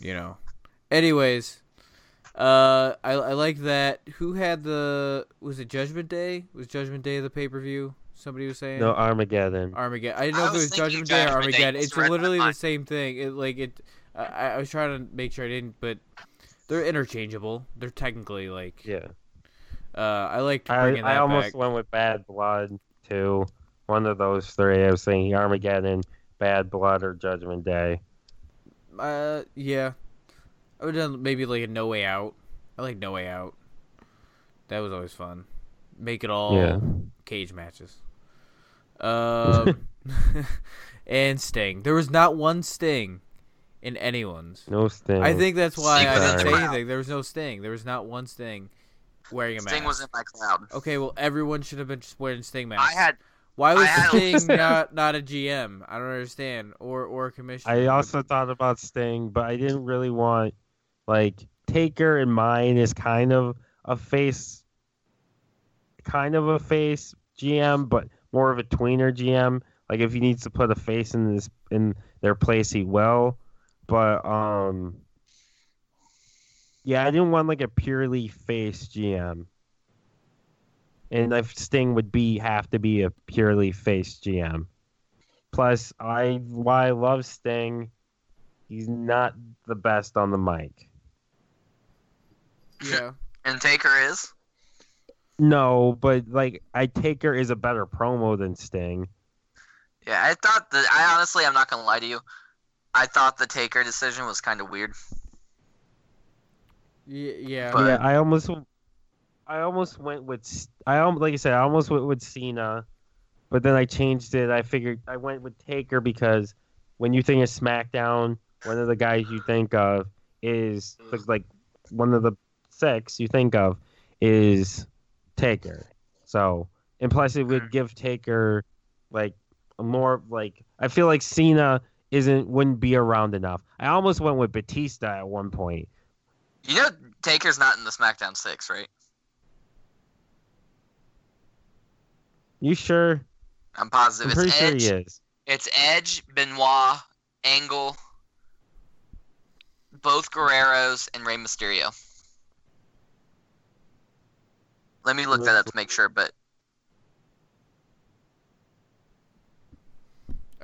you know. Anyways, uh, I I like that. Who had the was it Judgment Day? Was Judgment Day the pay per view? Somebody was saying no Armageddon. Armageddon. I didn't know I if it was was Judgment Day or Judgment Day, Armageddon. just It's literally the same thing. It like it. I, I was trying to make sure I didn't, but they're interchangeable. They're technically like. Yeah, Uh, I like. I, bringing I almost back. went with Bad Blood too. One of those three. I was saying Armageddon, Bad Blood, or Judgment Day. Uh, yeah. I would have done maybe like a No Way Out. I like No Way Out. That was always fun. Make it all Yeah. cage matches. Um, and Sting. There was not one Sting in anyone's. No Sting. I think that's why Sting I didn't say anything. There was no Sting. There was not one Sting wearing a mask. Sting was in my cloud. Okay, well, everyone should have been just wearing Sting masks. I had Why was I had a- Sting not not a GM? I don't understand. Or or a commissioner. I also thought about Sting, but I didn't really want like Taker in mine is kind of a face, kind of a face GM, but more of a tweener GM. Like if he needs to put a face in this in their place, he will. But um, yeah, I didn't want like a purely face GM. And if Sting would be have to be a purely face GM. Plus, I why I love Sting. He's not the best on the mic. yeah. And Taker is. No, but like I Taker is a better promo than Sting. Yeah, I thought that. I honestly, I'm not gonna lie to you. I thought the Taker decision was kind of weird. Yeah. Yeah. But- yeah, I almost, I almost went with I almost like I said I almost went with Cena, but then I changed it. I figured I went with Taker because when you think of SmackDown, one of the guys you think of is like one of the six you think of is Taker. So and plus it would give Taker like a more like I feel like Cena isn't wouldn't be around enough. I almost went with Batista at one point. You know, Taker's not in the SmackDown Six, right? You sure? I'm I'm positive. pretty It's sure Edge. he is. It's Edge, Benoit, Angle, both Guerreros, and Rey Mysterio. Let me look that up to make sure, but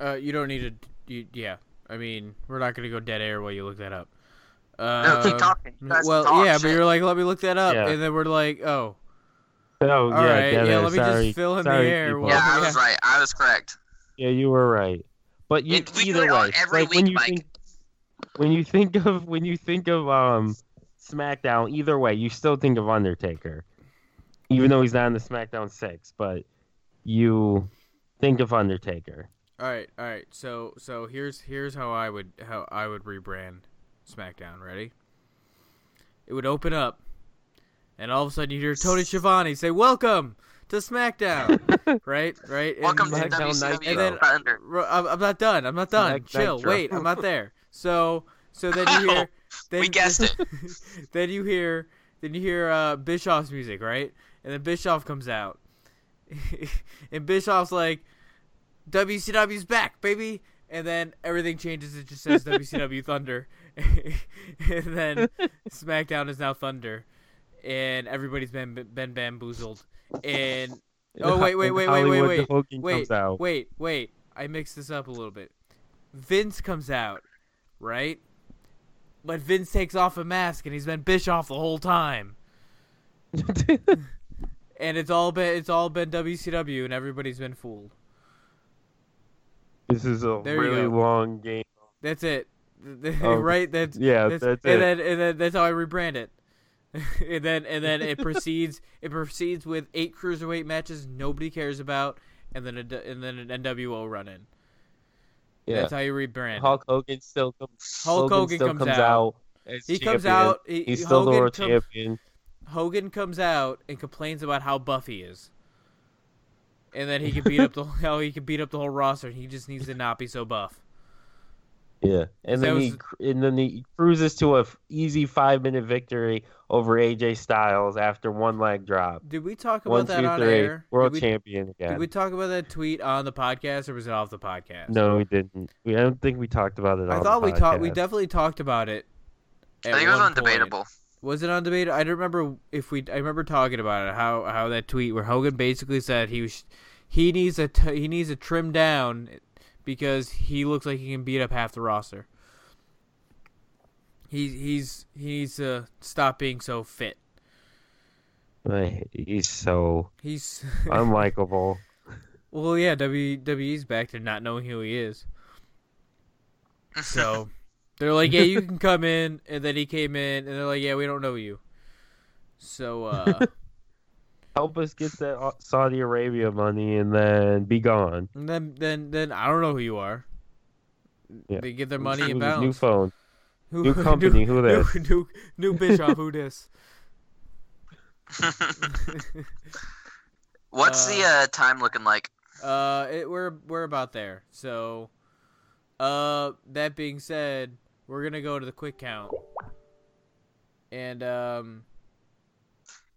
Uh, you don't need to. You, yeah. I mean, we're not gonna go dead air while you look that up. Uh, no, keep talking. Well, talk yeah, shit. but you're like, let me look that up, Yeah. and then we're like, oh, Oh, all yeah, right, yeah, yeah, yeah, let me sorry, just fill in the air people. Yeah, I was right. I was correct. Yeah, you were right. But you, It- we do either it way, every like when you Mike. think when you think of when you think of um SmackDown, either way, you still think of Undertaker, even though he's not in the SmackDown six. But you think of Undertaker. all right, all right. So, so here's here's how I would how I would rebrand SmackDown. Ready? It would open up, and all of a sudden you hear Tony Schiavone say, "Welcome to SmackDown." right, right. And- Welcome to WCW And then- Thunder. R- I'm, I'm not done. I'm not done. Smack Chill. Nitro. Wait, I'm not there. So, so then you hear. Then, We guessed it. then you hear. Then you hear uh, Bischoff's music, right? And then Bischoff comes out, and Bischoff's like, "WCW's back, baby!" And then everything changes. It just says WCW Thunder, and then SmackDown is now Thunder, and everybody's been been bamboozled. And Oh, wait, wait, wait, wait, wait, wait, Hogan wait. Wait, wait. I mixed this up a little bit. Vince comes out, right? But Vince takes off a mask and he's been Bischoff the whole time. And it's all been it's all been WCW and everybody's been fooled. this is a There really long game. That's it. Oh, right? That's Yeah, that's, that's, and it. then and then that's how I rebrand it. and then and then it proceeds it proceeds with eight cruiserweight matches nobody cares about and then a, and then an NWO run in. yeah. That's how you rebrand. Hulk Hogan still comes. Hulk Hogan still comes comes out. out. he comes out. He, He's still Hogan the world com- champion. Hogan comes out and complains about how buff he is, and then he can beat up the how he can beat up the whole roster. He just needs to not be so buff. Yeah, and That then was- he and then he cruises to a f- easy five minute victory over AJ Styles after one leg drop. Did we talk about One, that two, on three, air? world we, champion again. Did we talk about that tweet on the podcast or was it off the podcast? No, we didn't. We I don't think we talked about it. I on thought the we talked. We definitely talked about it. I think it was one point. undebatable. Was it undebatable? I don't remember if we. I remember talking about it. How how that tweet where Hogan basically said he was he needs a t- he needs to trim down because he looks like he can beat up half the roster. He he's he needs to stop being so fit. He's so He's unlikable. well, yeah. WWE's back to not knowing who he is. So they're like, yeah, you can come in, and then he came in, and they're like, yeah, we don't know you. So uh, Help us get that uh, Saudi Arabia money and then be gone. and then then then I don't know who you are. Yeah. They get their money New- and New phone, Who- new company. Who new, this? new, new Bischoff. Who this? What's the uh, time looking like? Uh, it, we're we're about there. So, uh, that being said, we're gonna go to the quick count, and um,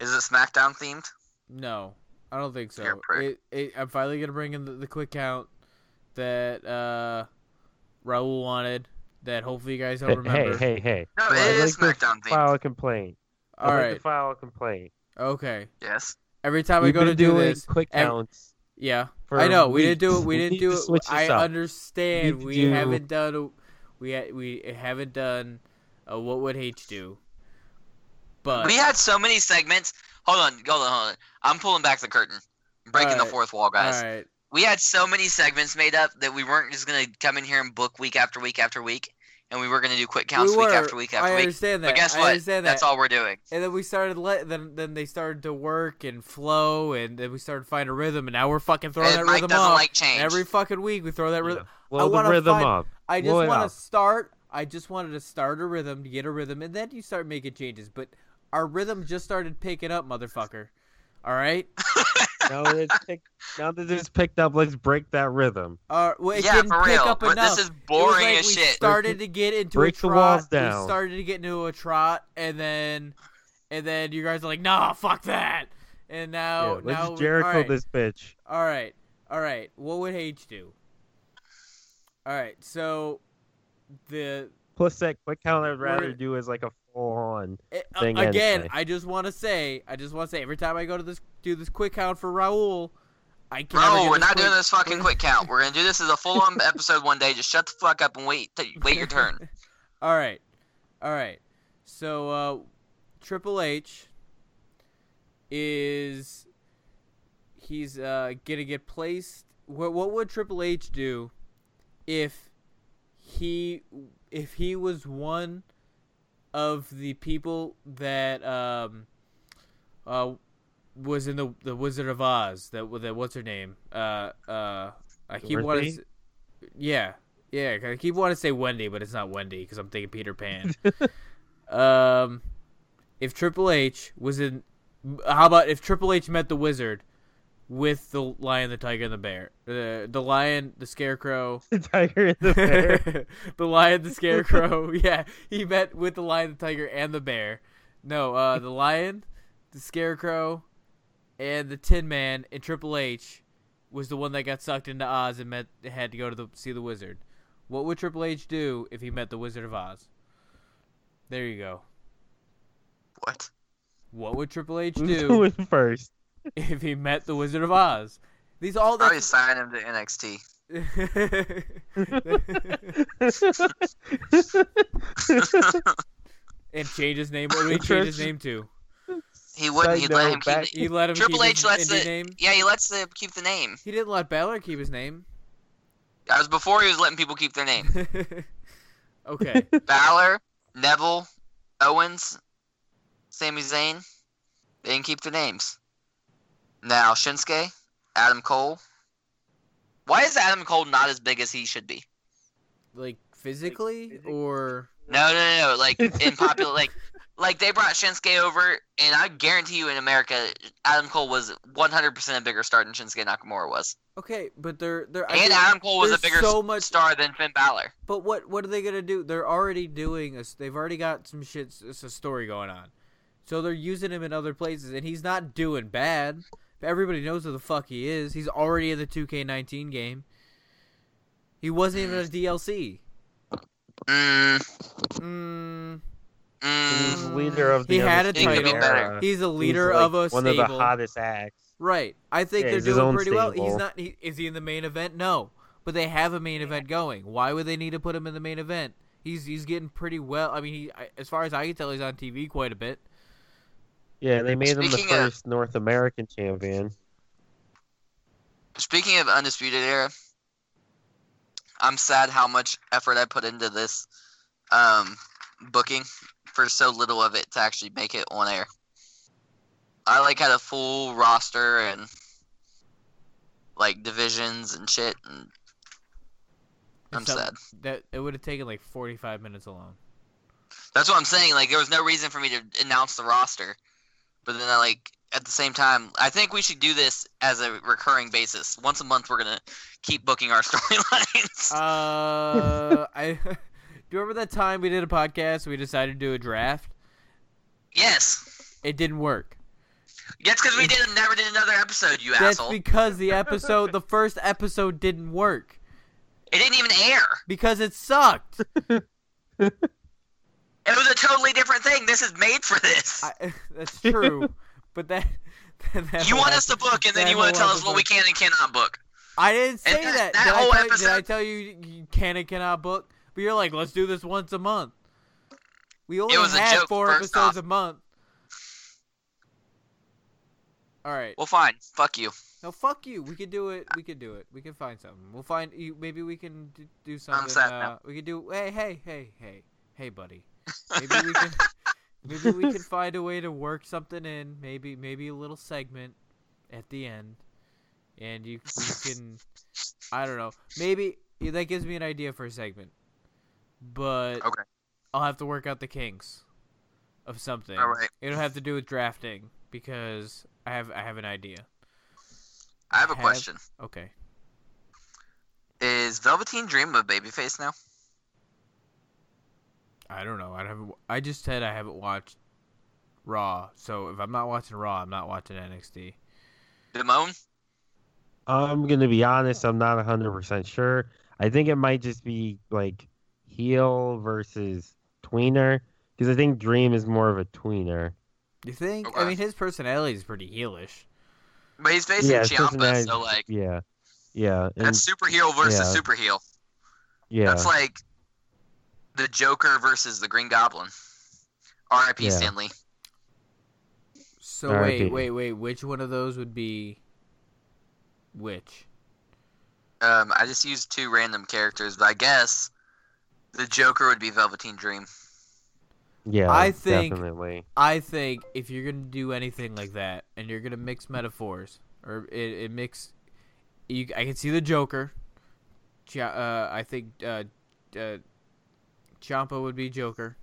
Is it SmackDown themed? No, I don't think so. You're a prick. It, it, I'm finally gonna bring in the, the quick count that uh, Raul wanted. That hopefully you guys don't Hey, remember. hey, hey, hey. No, Well, it I'd is like SmackDown themed. File a complaint. I'd All like to file a complaint. Okay. Yes. Every time We've go to do this, quick ev- counts. yeah, for I know we didn't do it. weeks. We didn't do it. I up. understand. to We do- haven't done. a- We ha- we haven't done. A what would H do? But We had so many segments. Hold on, hold on, hold on. I'm pulling back the curtain. Breaking the fourth wall, guys. all right. We had so many segments made up that we weren't just gonna come in here and book week after week after week, and we were gonna do quick counts we week after week after I week. understand that. But guess I what? understand that. That's all we're doing. And then we started let then then they started to work and flow, and then we started to find a rhythm, and now we're fucking throwing And that Mike rhythm doesn't up. like change. Every fucking week we throw that rhythm. Yeah. Blow the wanna rhythm find- up. I just want to start. I just wanted to start a rhythm to get a rhythm, and then you start making changes. But our rhythm just started picking up, motherfucker. All right. now, that it's picked, now that it's picked up, let's break that rhythm. Uh, well, it yeah, didn't for pick real. up enough. this is boring like as we shit. started to get into break a the trot. walls We started to get into a trot, and then, and then you guys are like, "Nah, fuck that." And now, yeah, let's now, Jericho all right, this bitch. all right, all right. What would H do? All right, so the Plus that quick count, I'd rather do is like a full on. Thing again, anyway. I just want to say, I just want to say, every time I go to this, do this quick count for Raul, I can. never Bro, get we're not quick- doing this fucking quick count. We're gonna do this as a full on episode one day. Just shut the fuck up and wait. T- wait your turn. all right, all right. So, uh, Triple H is he's uh gonna get placed. What what would Triple H do if he if he was one of the people that um uh was in the the Wizard of Oz that that what's her name? Uh uh I keep wanting to, yeah yeah I keep wanting to say Wendy but it's not Wendy because I'm thinking Peter Pan. Um if Triple H was in how about if Triple H met the Wizard with the lion the tiger and the bear uh, the lion the scarecrow The tiger and the bear. the lion, the scarecrow. yeah, he met with the lion, the tiger, and the bear. No, uh, the lion, the scarecrow, and the Tin Man and Triple H was the one that got sucked into Oz and met had to go to the see the wizard. What would Triple H do if he met the Wizard of Oz? There you go. What? What would Triple H Who's do going first? If he met the Wizard of Oz? These all Probably that's sign him to NXT. and change his name. What would he change his name to? He wouldn't. He'd let note, him keep. back- the- He let him Triple keep H his lets indie the- name. Yeah, he lets them keep the name. He didn't let Balor keep his name. That was before he was letting people keep their name. okay. Balor, Neville, Owens, Sami Zayn. They didn't keep their names. Now Shinsuke, Adam Cole. Why is Adam Cole not as big as he should be? Like physically or No, no, no, no. Like in popular, like, like they brought Shinsuke over, and I guarantee you, in America, Adam Cole was 100% a bigger star than Shinsuke Nakamura was, okay, but they're they're I and think- Adam Cole was a bigger so much- star than Finn Balor. But what what are they gonna do? They're already doing a, They've already got some shit. It's a story going on, so they're using him in other places, and he's not doing bad. Everybody knows who the fuck he is. He's already in the 2K19 game. He wasn't even a DLC. Mm, Mm, He's the mm, leader of the He had a Undisputed title. He could be Era. he's a He's leader like of a one stable. of the hottest acts. Right. I think Yeah, they're he's doing own pretty well. He's not. He, is he in the main event? No. But they have a main event going. Why would they need to put him in the main event? He's he's getting pretty well. I mean, he, as far as I can tell, he's on TV quite a bit. Yeah, they made him the Speaking of- first North American champion. Speaking of Undisputed Era, I'm sad how much effort I put into this um, booking for so little of it to actually make it on air. I like had a full roster and like divisions and shit, and I'm Except sad. That it would have taken like 45 minutes alone. That's what I'm saying. Like there was no reason for me to announce the roster, but then I like at the same time, I think we should do this as a recurring basis. Once a month, we're gonna keep booking our storylines. Uh, I do you remember that time we did a podcast? We decided to do a draft. yes. It didn't work. Yes, because we did never did another episode, you That's asshole. because the episode, the first episode, didn't work it didn't even air. because it sucked. It was a totally different thing. This is made for this. I, that's true, but that. that you want us to book, and then you want to tell us what we can and cannot book. I didn't say And that. that- that did, whole I tell, did I tell you you can and cannot book? But you're like, let's do this once a month. We only had joke, four episodes off. a month. All right. Well, fine. Fuck you. No, fuck you. We could do it. We could do it. We can find something. We'll find you. Maybe we can do something. sad uh, now. we could do. Hey, hey, hey, hey, hey, buddy. Maybe we can. maybe we can find a way to work something in. Maybe, maybe a little segment at the end, and you, you can. I don't know. Maybe that gives me an idea for a segment, but Okay. I'll have to work out the kinks of something. All right. It'll have to do with drafting because I have I have an idea. I have a Have- question. Okay. Is Velveteen Dream a babyface now? I don't know. I haven't. I just said I haven't watched Raw. So if I'm not watching Raw, I'm not watching NXT. Damone? I'm gonna be honest. I'm not 100 percent sure. I think it might just be like heel versus tweener because I think Dream is more of a tweener. You think? I mean, his personality is pretty heelish. But he's facing yeah, his Ciampa, so like yeah, yeah, and that's super heel versus yeah. super heel. yeah. That's like the Joker versus the Green Goblin. R.I.P. Yeah. Stan Lee. So R.I.P.. wait, wait, wait. Which one of those would be which? Um, I just used two random characters, but I guess the Joker would be Velveteen Dream. yeah, I think- definitely. I think if you're gonna do anything like that, and you're gonna mix metaphors, or it, it mix, you I can see the Joker. Uh, I think uh, uh, Ciampa would be Joker.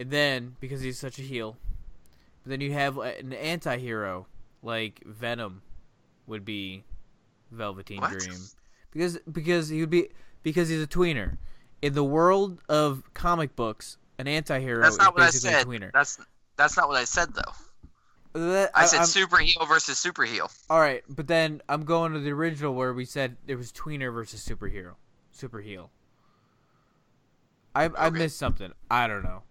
And then because he's such a heel, but then you have uh, an anti-hero like Venom would be Velveteen What? Dream because because he would be because he's a tweener. In the world of comic books, an anti-hero That's is not what I said. a tweener. That's that's not what I said though. That- I said I'm- super heel versus super heel. all right, but then I'm going to the original where we said it was tweener versus superhero, super heel. I I Okay. missed something. I don't know.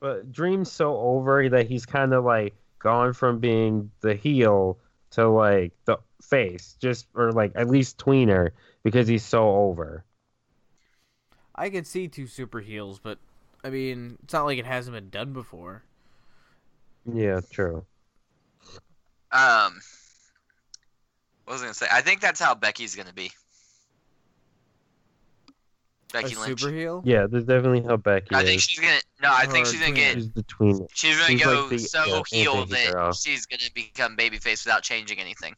But Dream's so over that he's kind of like gone from being the heel to like the face, just or like at least tweener because he's so over. I could see two super heels, but I mean, it's not like it hasn't been done before. Yeah, true. Um, what was I gonna say? I think that's how Becky's gonna be. Becky a Lynch. super heel. Yeah, there's definitely how Becky I think is. she's gonna. No, I think Or she's gonna get. She's the tweener. She's gonna she's go like the, so yeah, heel anti-hero. that she's gonna become babyface without changing anything.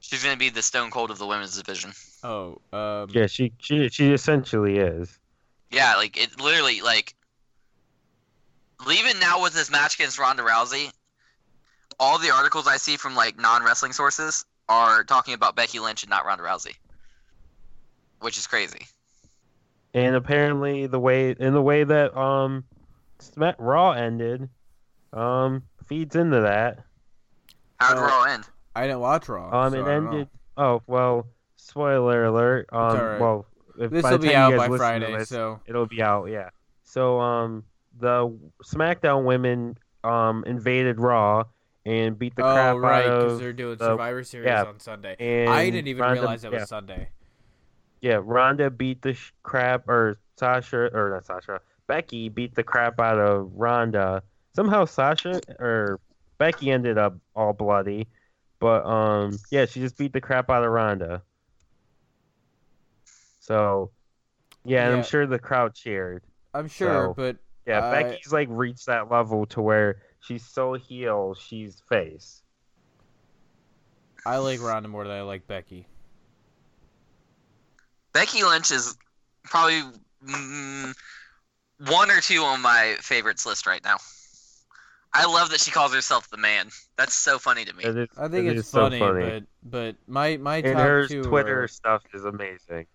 She's gonna be the Stone Cold of the women's division. Oh, um, Yeah, she she she essentially is. Yeah, like it literally like even now with this match against Ronda Rousey, all the articles I see from like non wrestling sources are talking about Becky Lynch and not Ronda Rousey. Which is crazy. And apparently the way in the way that um Smack Raw ended, um feeds into that. How did Uh, Raw end? I didn't watch Raw. Um so it I ended oh well spoiler alert. Um alright. well if This will be out by Friday, this, so it'll be out, yeah. So um the SmackDown women um invaded Raw and beat the crap oh right, out because they're doing the- Survivor Series yeah. on Sunday. and I didn't even Ronda- realize that yeah. was Sunday. Yeah, Ronda beat the sh- crap, or Sasha, or not Sasha, Becky beat the crap out of Ronda. Somehow Sasha or Becky ended up all bloody, but um, yeah, she just beat the crap out of Ronda. So, yeah, and Yeah. I'm sure the crowd cheered. I'm sure, So- but Yeah, Becky's like reached that level to where she's so heel, she's face. I like Ronda more than I like Becky. Becky Lynch is probably mm, one or two on my favorites list right now. I love that she calls herself the man. That's so funny to me. It is, I think it it's is so funny, but but my my and top her two Twitter are- stuff is amazing.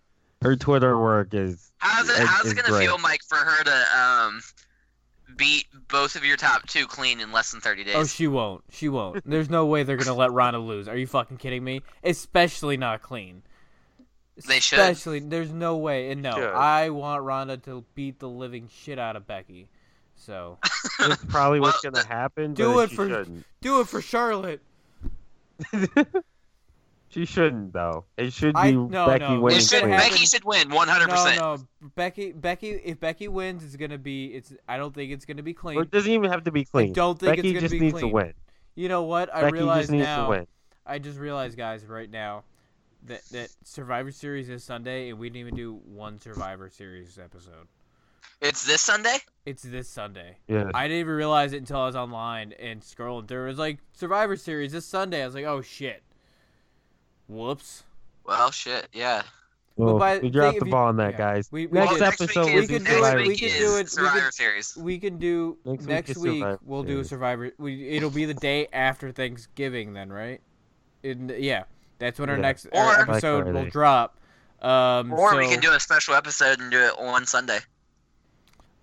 Her Twitter work is How's it? It- How's it gonna great. feel, Mike, for her to um beat both of your top two clean in less than thirty days? Oh, she won't. She won't. There's no way they're gonna let Ronda lose. Are you fucking kidding me? Especially not clean. They should. Especially, there's no way. And no, Should. I want Ronda to beat the living shit out of Becky. So it's probably what's Well, gonna happen. do it for- Shouldn't. do it for Charlotte. she shouldn't though. It should I- be no, Becky no. It winning. Should, gonna clean. happen- Becky should win 100. percent no, no, Becky. Becky. If Becky wins, it's gonna be. It's. I don't think it's gonna be Or clean. it doesn't even have to be clean. don't think it's Becky gonna just be needs clean. to win. You know what? I Becky realize just needs now. to win. I just realized, guys, right now, that that Survivor Series is Sunday, and we didn't even do one Survivor Series episode. It's this Sunday. It's this Sunday. Yeah. I didn't even realize it until I was online and scrolling through. It was like Survivor Series this Sunday. I was like, oh shit. Whoops. Well, shit. Yeah. Well, by- we dropped the if you- ball on that, yeah. guys. We- we next could- next episode week is, we can, do it- Survivor we week could is do it- we Survivor Series. We can do Next next, week week. We'll do Series. Survivor. We, it'll be the day after Thanksgiving, then, right? In, yeah, that's when our Yeah. next Or- our Black episode will drop. Um, Or we can do a special episode and do it on Sunday.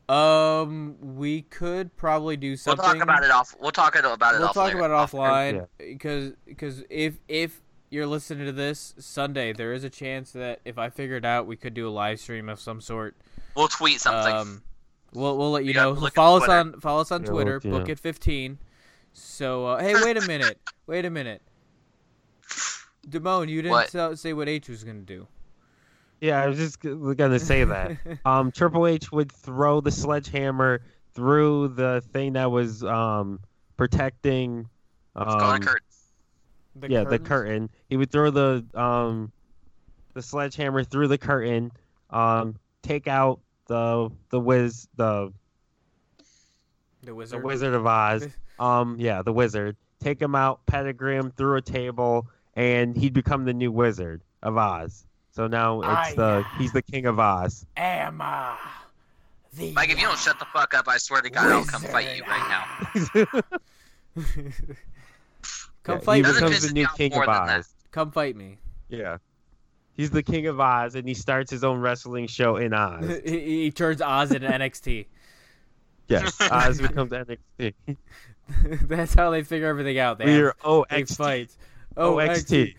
Um, we could probably do something. We'll talk about it off. We'll talk about it We'll off talk later. about it offline because because if if you're listening to this Sunday, there is a chance that if I figure it out, we could do a live stream of some sort. We'll tweet something. Um, we'll we'll let you You know. look follow us on follow us on Yeah, Twitter. look, yeah. Book it fifteen. So uh, hey, wait a minute. wait a minute. Damone, you didn't What? tell, say what H was gonna do. Yeah, I was just gonna say that. um, Triple H would throw the sledgehammer through the thing that was um protecting. Let's go Um, Kurt. The yeah, the curtain. He would throw the um the sledgehammer through the curtain. Um, take out the the wiz the The the wizard. Wizard of Oz. Um, yeah, the wizard. Take him out, pedigree him through a table, and he'd become the new Wizard of Oz. So now it's I- the he's the King of Oz. Am I the Mike, if you don't shut the fuck up, I swear to God, I'll come fight you right now. Come Yeah, fight he me. Doesn't becomes the new King of than that. Oz. Come fight me. Yeah, he's the King of Oz, and he starts his own wrestling show in Oz. he, he turns Oz into NXT. Yes, Oz becomes NXT. That's how they figure everything out. They We're have big OXT, fights. Oh, OXT,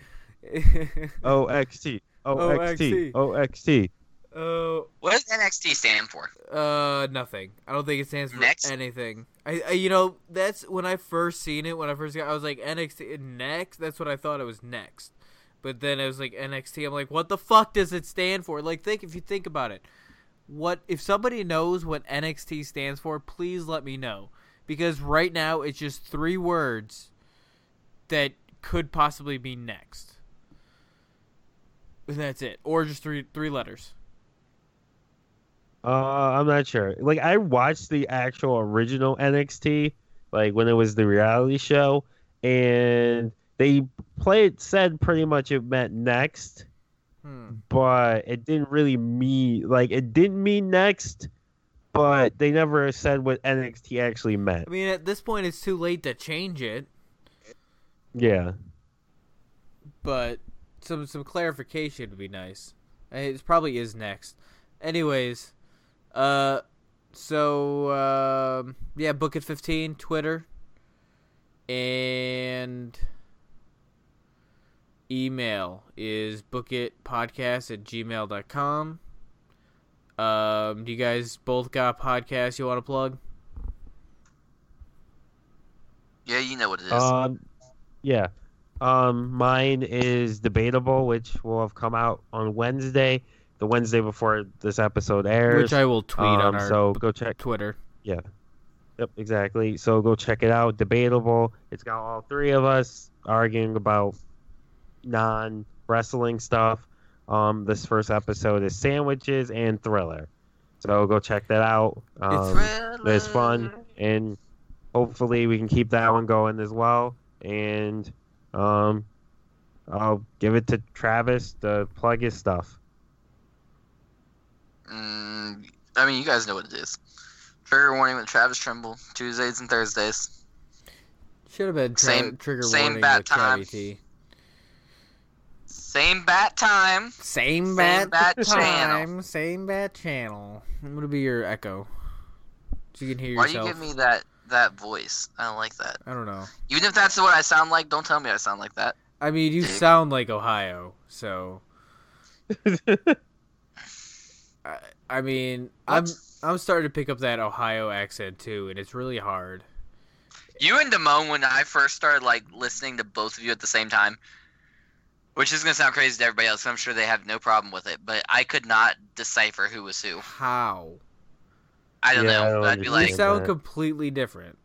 OXT, OXT, OXT. Oh, What does NXT stand for? uh, nothing. I don't think it stands for Next? anything. I, I, you know, that's when I first seen it. When I first got, I was like NXT next. That's what I thought it was next. But then it was like NXT. I'm like, what the fuck does it stand for? Like, think if you think about it. What if somebody knows what NXT stands for? Please let me know because right now it's just three words that could possibly be next. And that's it, or just three three letters. Uh, I'm not sure. Like I watched the actual original NXT, like when it was the reality show, and they played said pretty much it meant next, Hmm. but it didn't really mean like it didn't mean next, but they never said what NXT actually meant. I mean, at this point, it's too late to change it, Yeah. but some some clarification would be nice. Uh, It probably is next. Anyways, uh, so um, yeah, book it fifteen Twitter, and email is bookitpodcast at gmail.com. Um, do you guys both got podcasts you want to plug? Yeah, you know what it is. Um, yeah. Um, mine is debatable, which will have come out on Wednesday, the Wednesday before this episode airs. Which I will tweet on Um, our so go check. Twitter. Yeah. Yep, exactly. So go check it out. Debatable. It's got all three of us arguing about non wrestling stuff. Um, this first episode is sandwiches and thriller. So go check that out. Um, it's fun, and hopefully we can keep that one going as well. And um, I'll give it to Travis to plug his stuff. Mm, I mean, you guys know what it is. Trigger warning with Travis Trimble, Tuesdays and Thursdays. Should have been tra- Same- trigger same warning bat with time. T. Same bat time. Same Same bat, bat time, channel. same bat channel. I'm gonna be your echo, so you can hear Why do you give me that that voice? I don't like that. I don't know. Even if that's what I sound like, don't tell me I sound like that. I mean, you sound like Ohio, so I, I mean, I'm I'm starting to pick up that Ohio accent too, and it's really hard. You and Damone, when I first started like listening to both of you at the same time, which is gonna sound crazy to everybody else, I'm sure they have no problem with it, but I could not decipher who was who. How? I don't Yeah, I know. don't I'd be You like, sound completely different.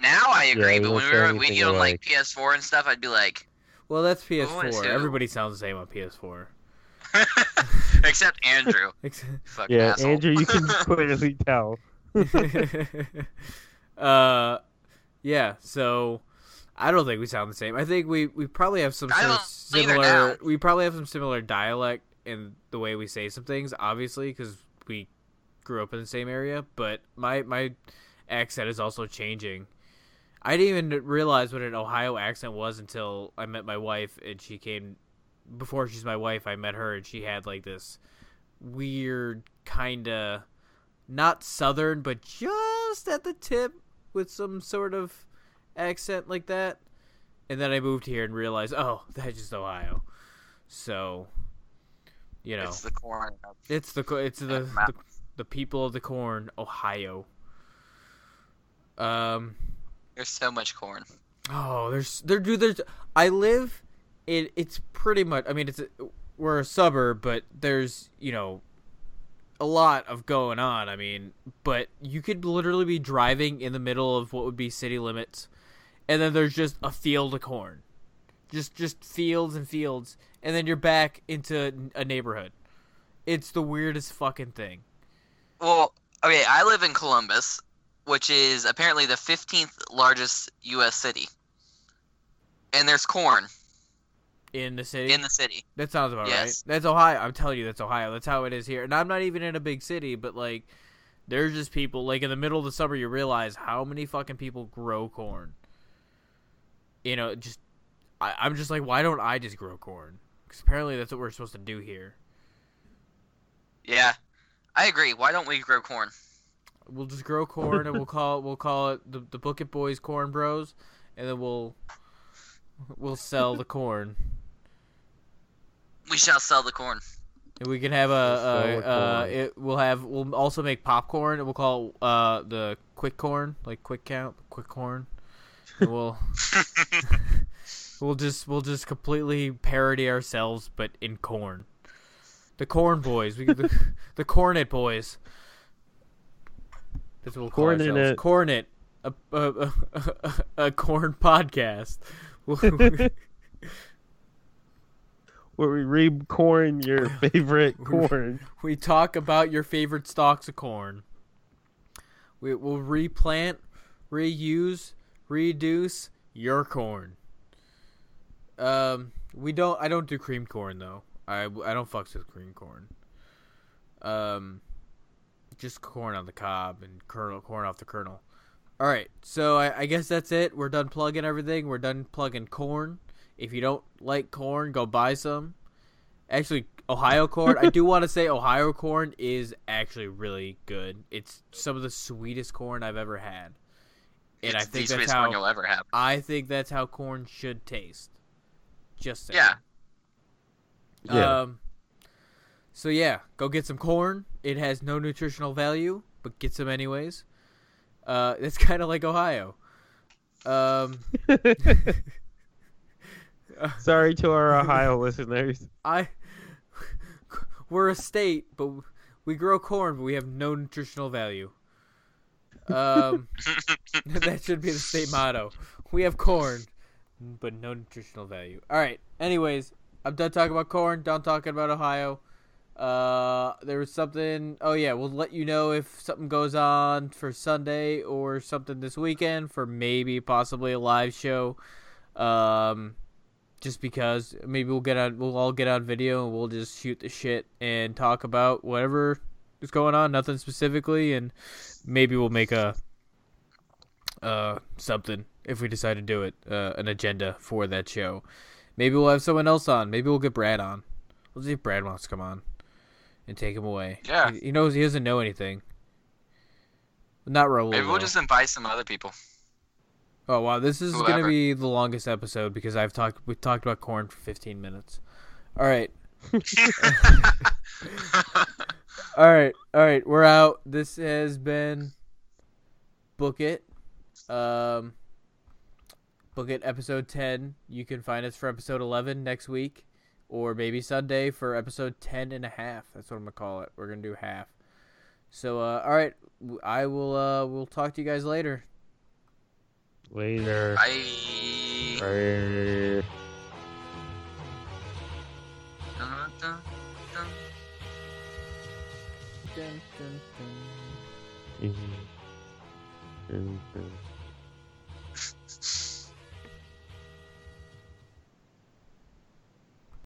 now I agree, you but when we sound were we anything on like. PS4 and stuff, I'd be like, Well, that's PS4. Everybody sounds the same on PS4. except Andrew. Ex- yeah, asshole. Andrew, you can clearly tell. uh, yeah. So I don't think we sound the same. I think we we probably have some sort of similar. We probably have some similar dialect in the way we say some things. Obviously, because we grew up in the same area. But my my accent is also changing. I didn't even realize what an Ohio accent was until I met my wife, and she came. Before she's my wife, I met her, and she had like this weird kind of not southern, but just at the tip with some sort of accent like that. And then I moved here and realized, oh, that's just Ohio. So, you know, It's the corn. it's the it's the, the the people of the corn, Ohio. Um. There's so much corn. Oh, there's there dude. There's I live. It it's pretty much. I mean, it's a, we're a suburb, but there's you know a lot of going on. I mean, but you could literally be driving in the middle of what would be city limits, and then there's just a field of corn, just just fields and fields, and then you're back into a neighborhood. It's the weirdest fucking thing. Well, okay, I live in Columbus, which is apparently the 15th largest U.S. city, and there's corn In the city, in the city. That sounds about Yes. right. That's Ohio. I'm telling you, that's Ohio. That's how it is here. And I'm not even in a big city, but like, there's just people like in the middle of the summer. You realize how many fucking people grow corn. You know, just I, I'm just like, why don't I just grow corn? Because apparently that's what we're supposed to do here. Yeah, I agree. Why don't we grow corn? We'll just grow corn, and we'll call it, we'll call it the the Bucket Boys Corn Bros, and then we'll we'll sell the corn. We shall sell the corn. And we can have a, We'll a, uh, it, we'll have we'll also make popcorn and we'll call it, uh the quick corn like quick count quick corn. And we'll we'll just we'll just completely parody ourselves but in corn. The corn boys, we the, the cornet boys. That's what we'll call Cornet ourselves. it. Cornet, a a, a, a, a corn podcast. Where we read corn, your favorite corn. We talk about your favorite stalks of corn. We will replant, reuse, reduce your corn. Um, we don't. I don't do cream corn though. I I don't fucks with green corn. Um, just corn on the cob and kernel corn off the kernel. All right, so I, I guess that's it. We're done plugging everything. We're done plugging corn. If you don't like corn, go buy some. Actually, Ohio corn. I do want to say Ohio corn is actually really good. It's some of the sweetest corn I've ever had, and it's I the think that's how you'll ever have. I think that's how corn should taste. Just saying. Yeah. Yeah. Um. So yeah, go get some corn. It has no nutritional value, but get some anyways. Uh, it's kind of like Ohio. Um, Sorry to our Ohio listeners. I we're a state, but we grow corn, but we have no nutritional value. Um, that should be the state motto. We have corn, but no nutritional value. All right. Anyways, I'm done talking about corn. Done talking about Ohio. Uh, there was something. Oh yeah, we'll let you know if something goes on for Sunday or something this weekend for maybe possibly a live show. Um, just because maybe we'll get on, we'll all get on video and we'll just shoot the shit and talk about whatever is going on. Nothing specifically, and maybe we'll make a uh something. if we decide to do it, uh, an agenda for that show. Maybe we'll have someone else on. Maybe we'll get Brad on. We'll see if Brad wants to come on and take him away. Yeah. He, he knows he doesn't know anything. Not Raul. Maybe we'll though. just invite some other people. Oh wow, this is gonna be the longest episode because I've talked we talked about corn for 15 minutes. All right, all right, all right. We're out. This has been book it. Um, book it episode 10. You can find us for episode 11 next week, or maybe Sunday for episode 10 and a half. That's what I'm gonna call it. We're gonna do half. So uh, all right, I will. Uh, we'll talk to you guys later. Later. Bye. Bye. Dun, dun, dun. Dun, dun, dun.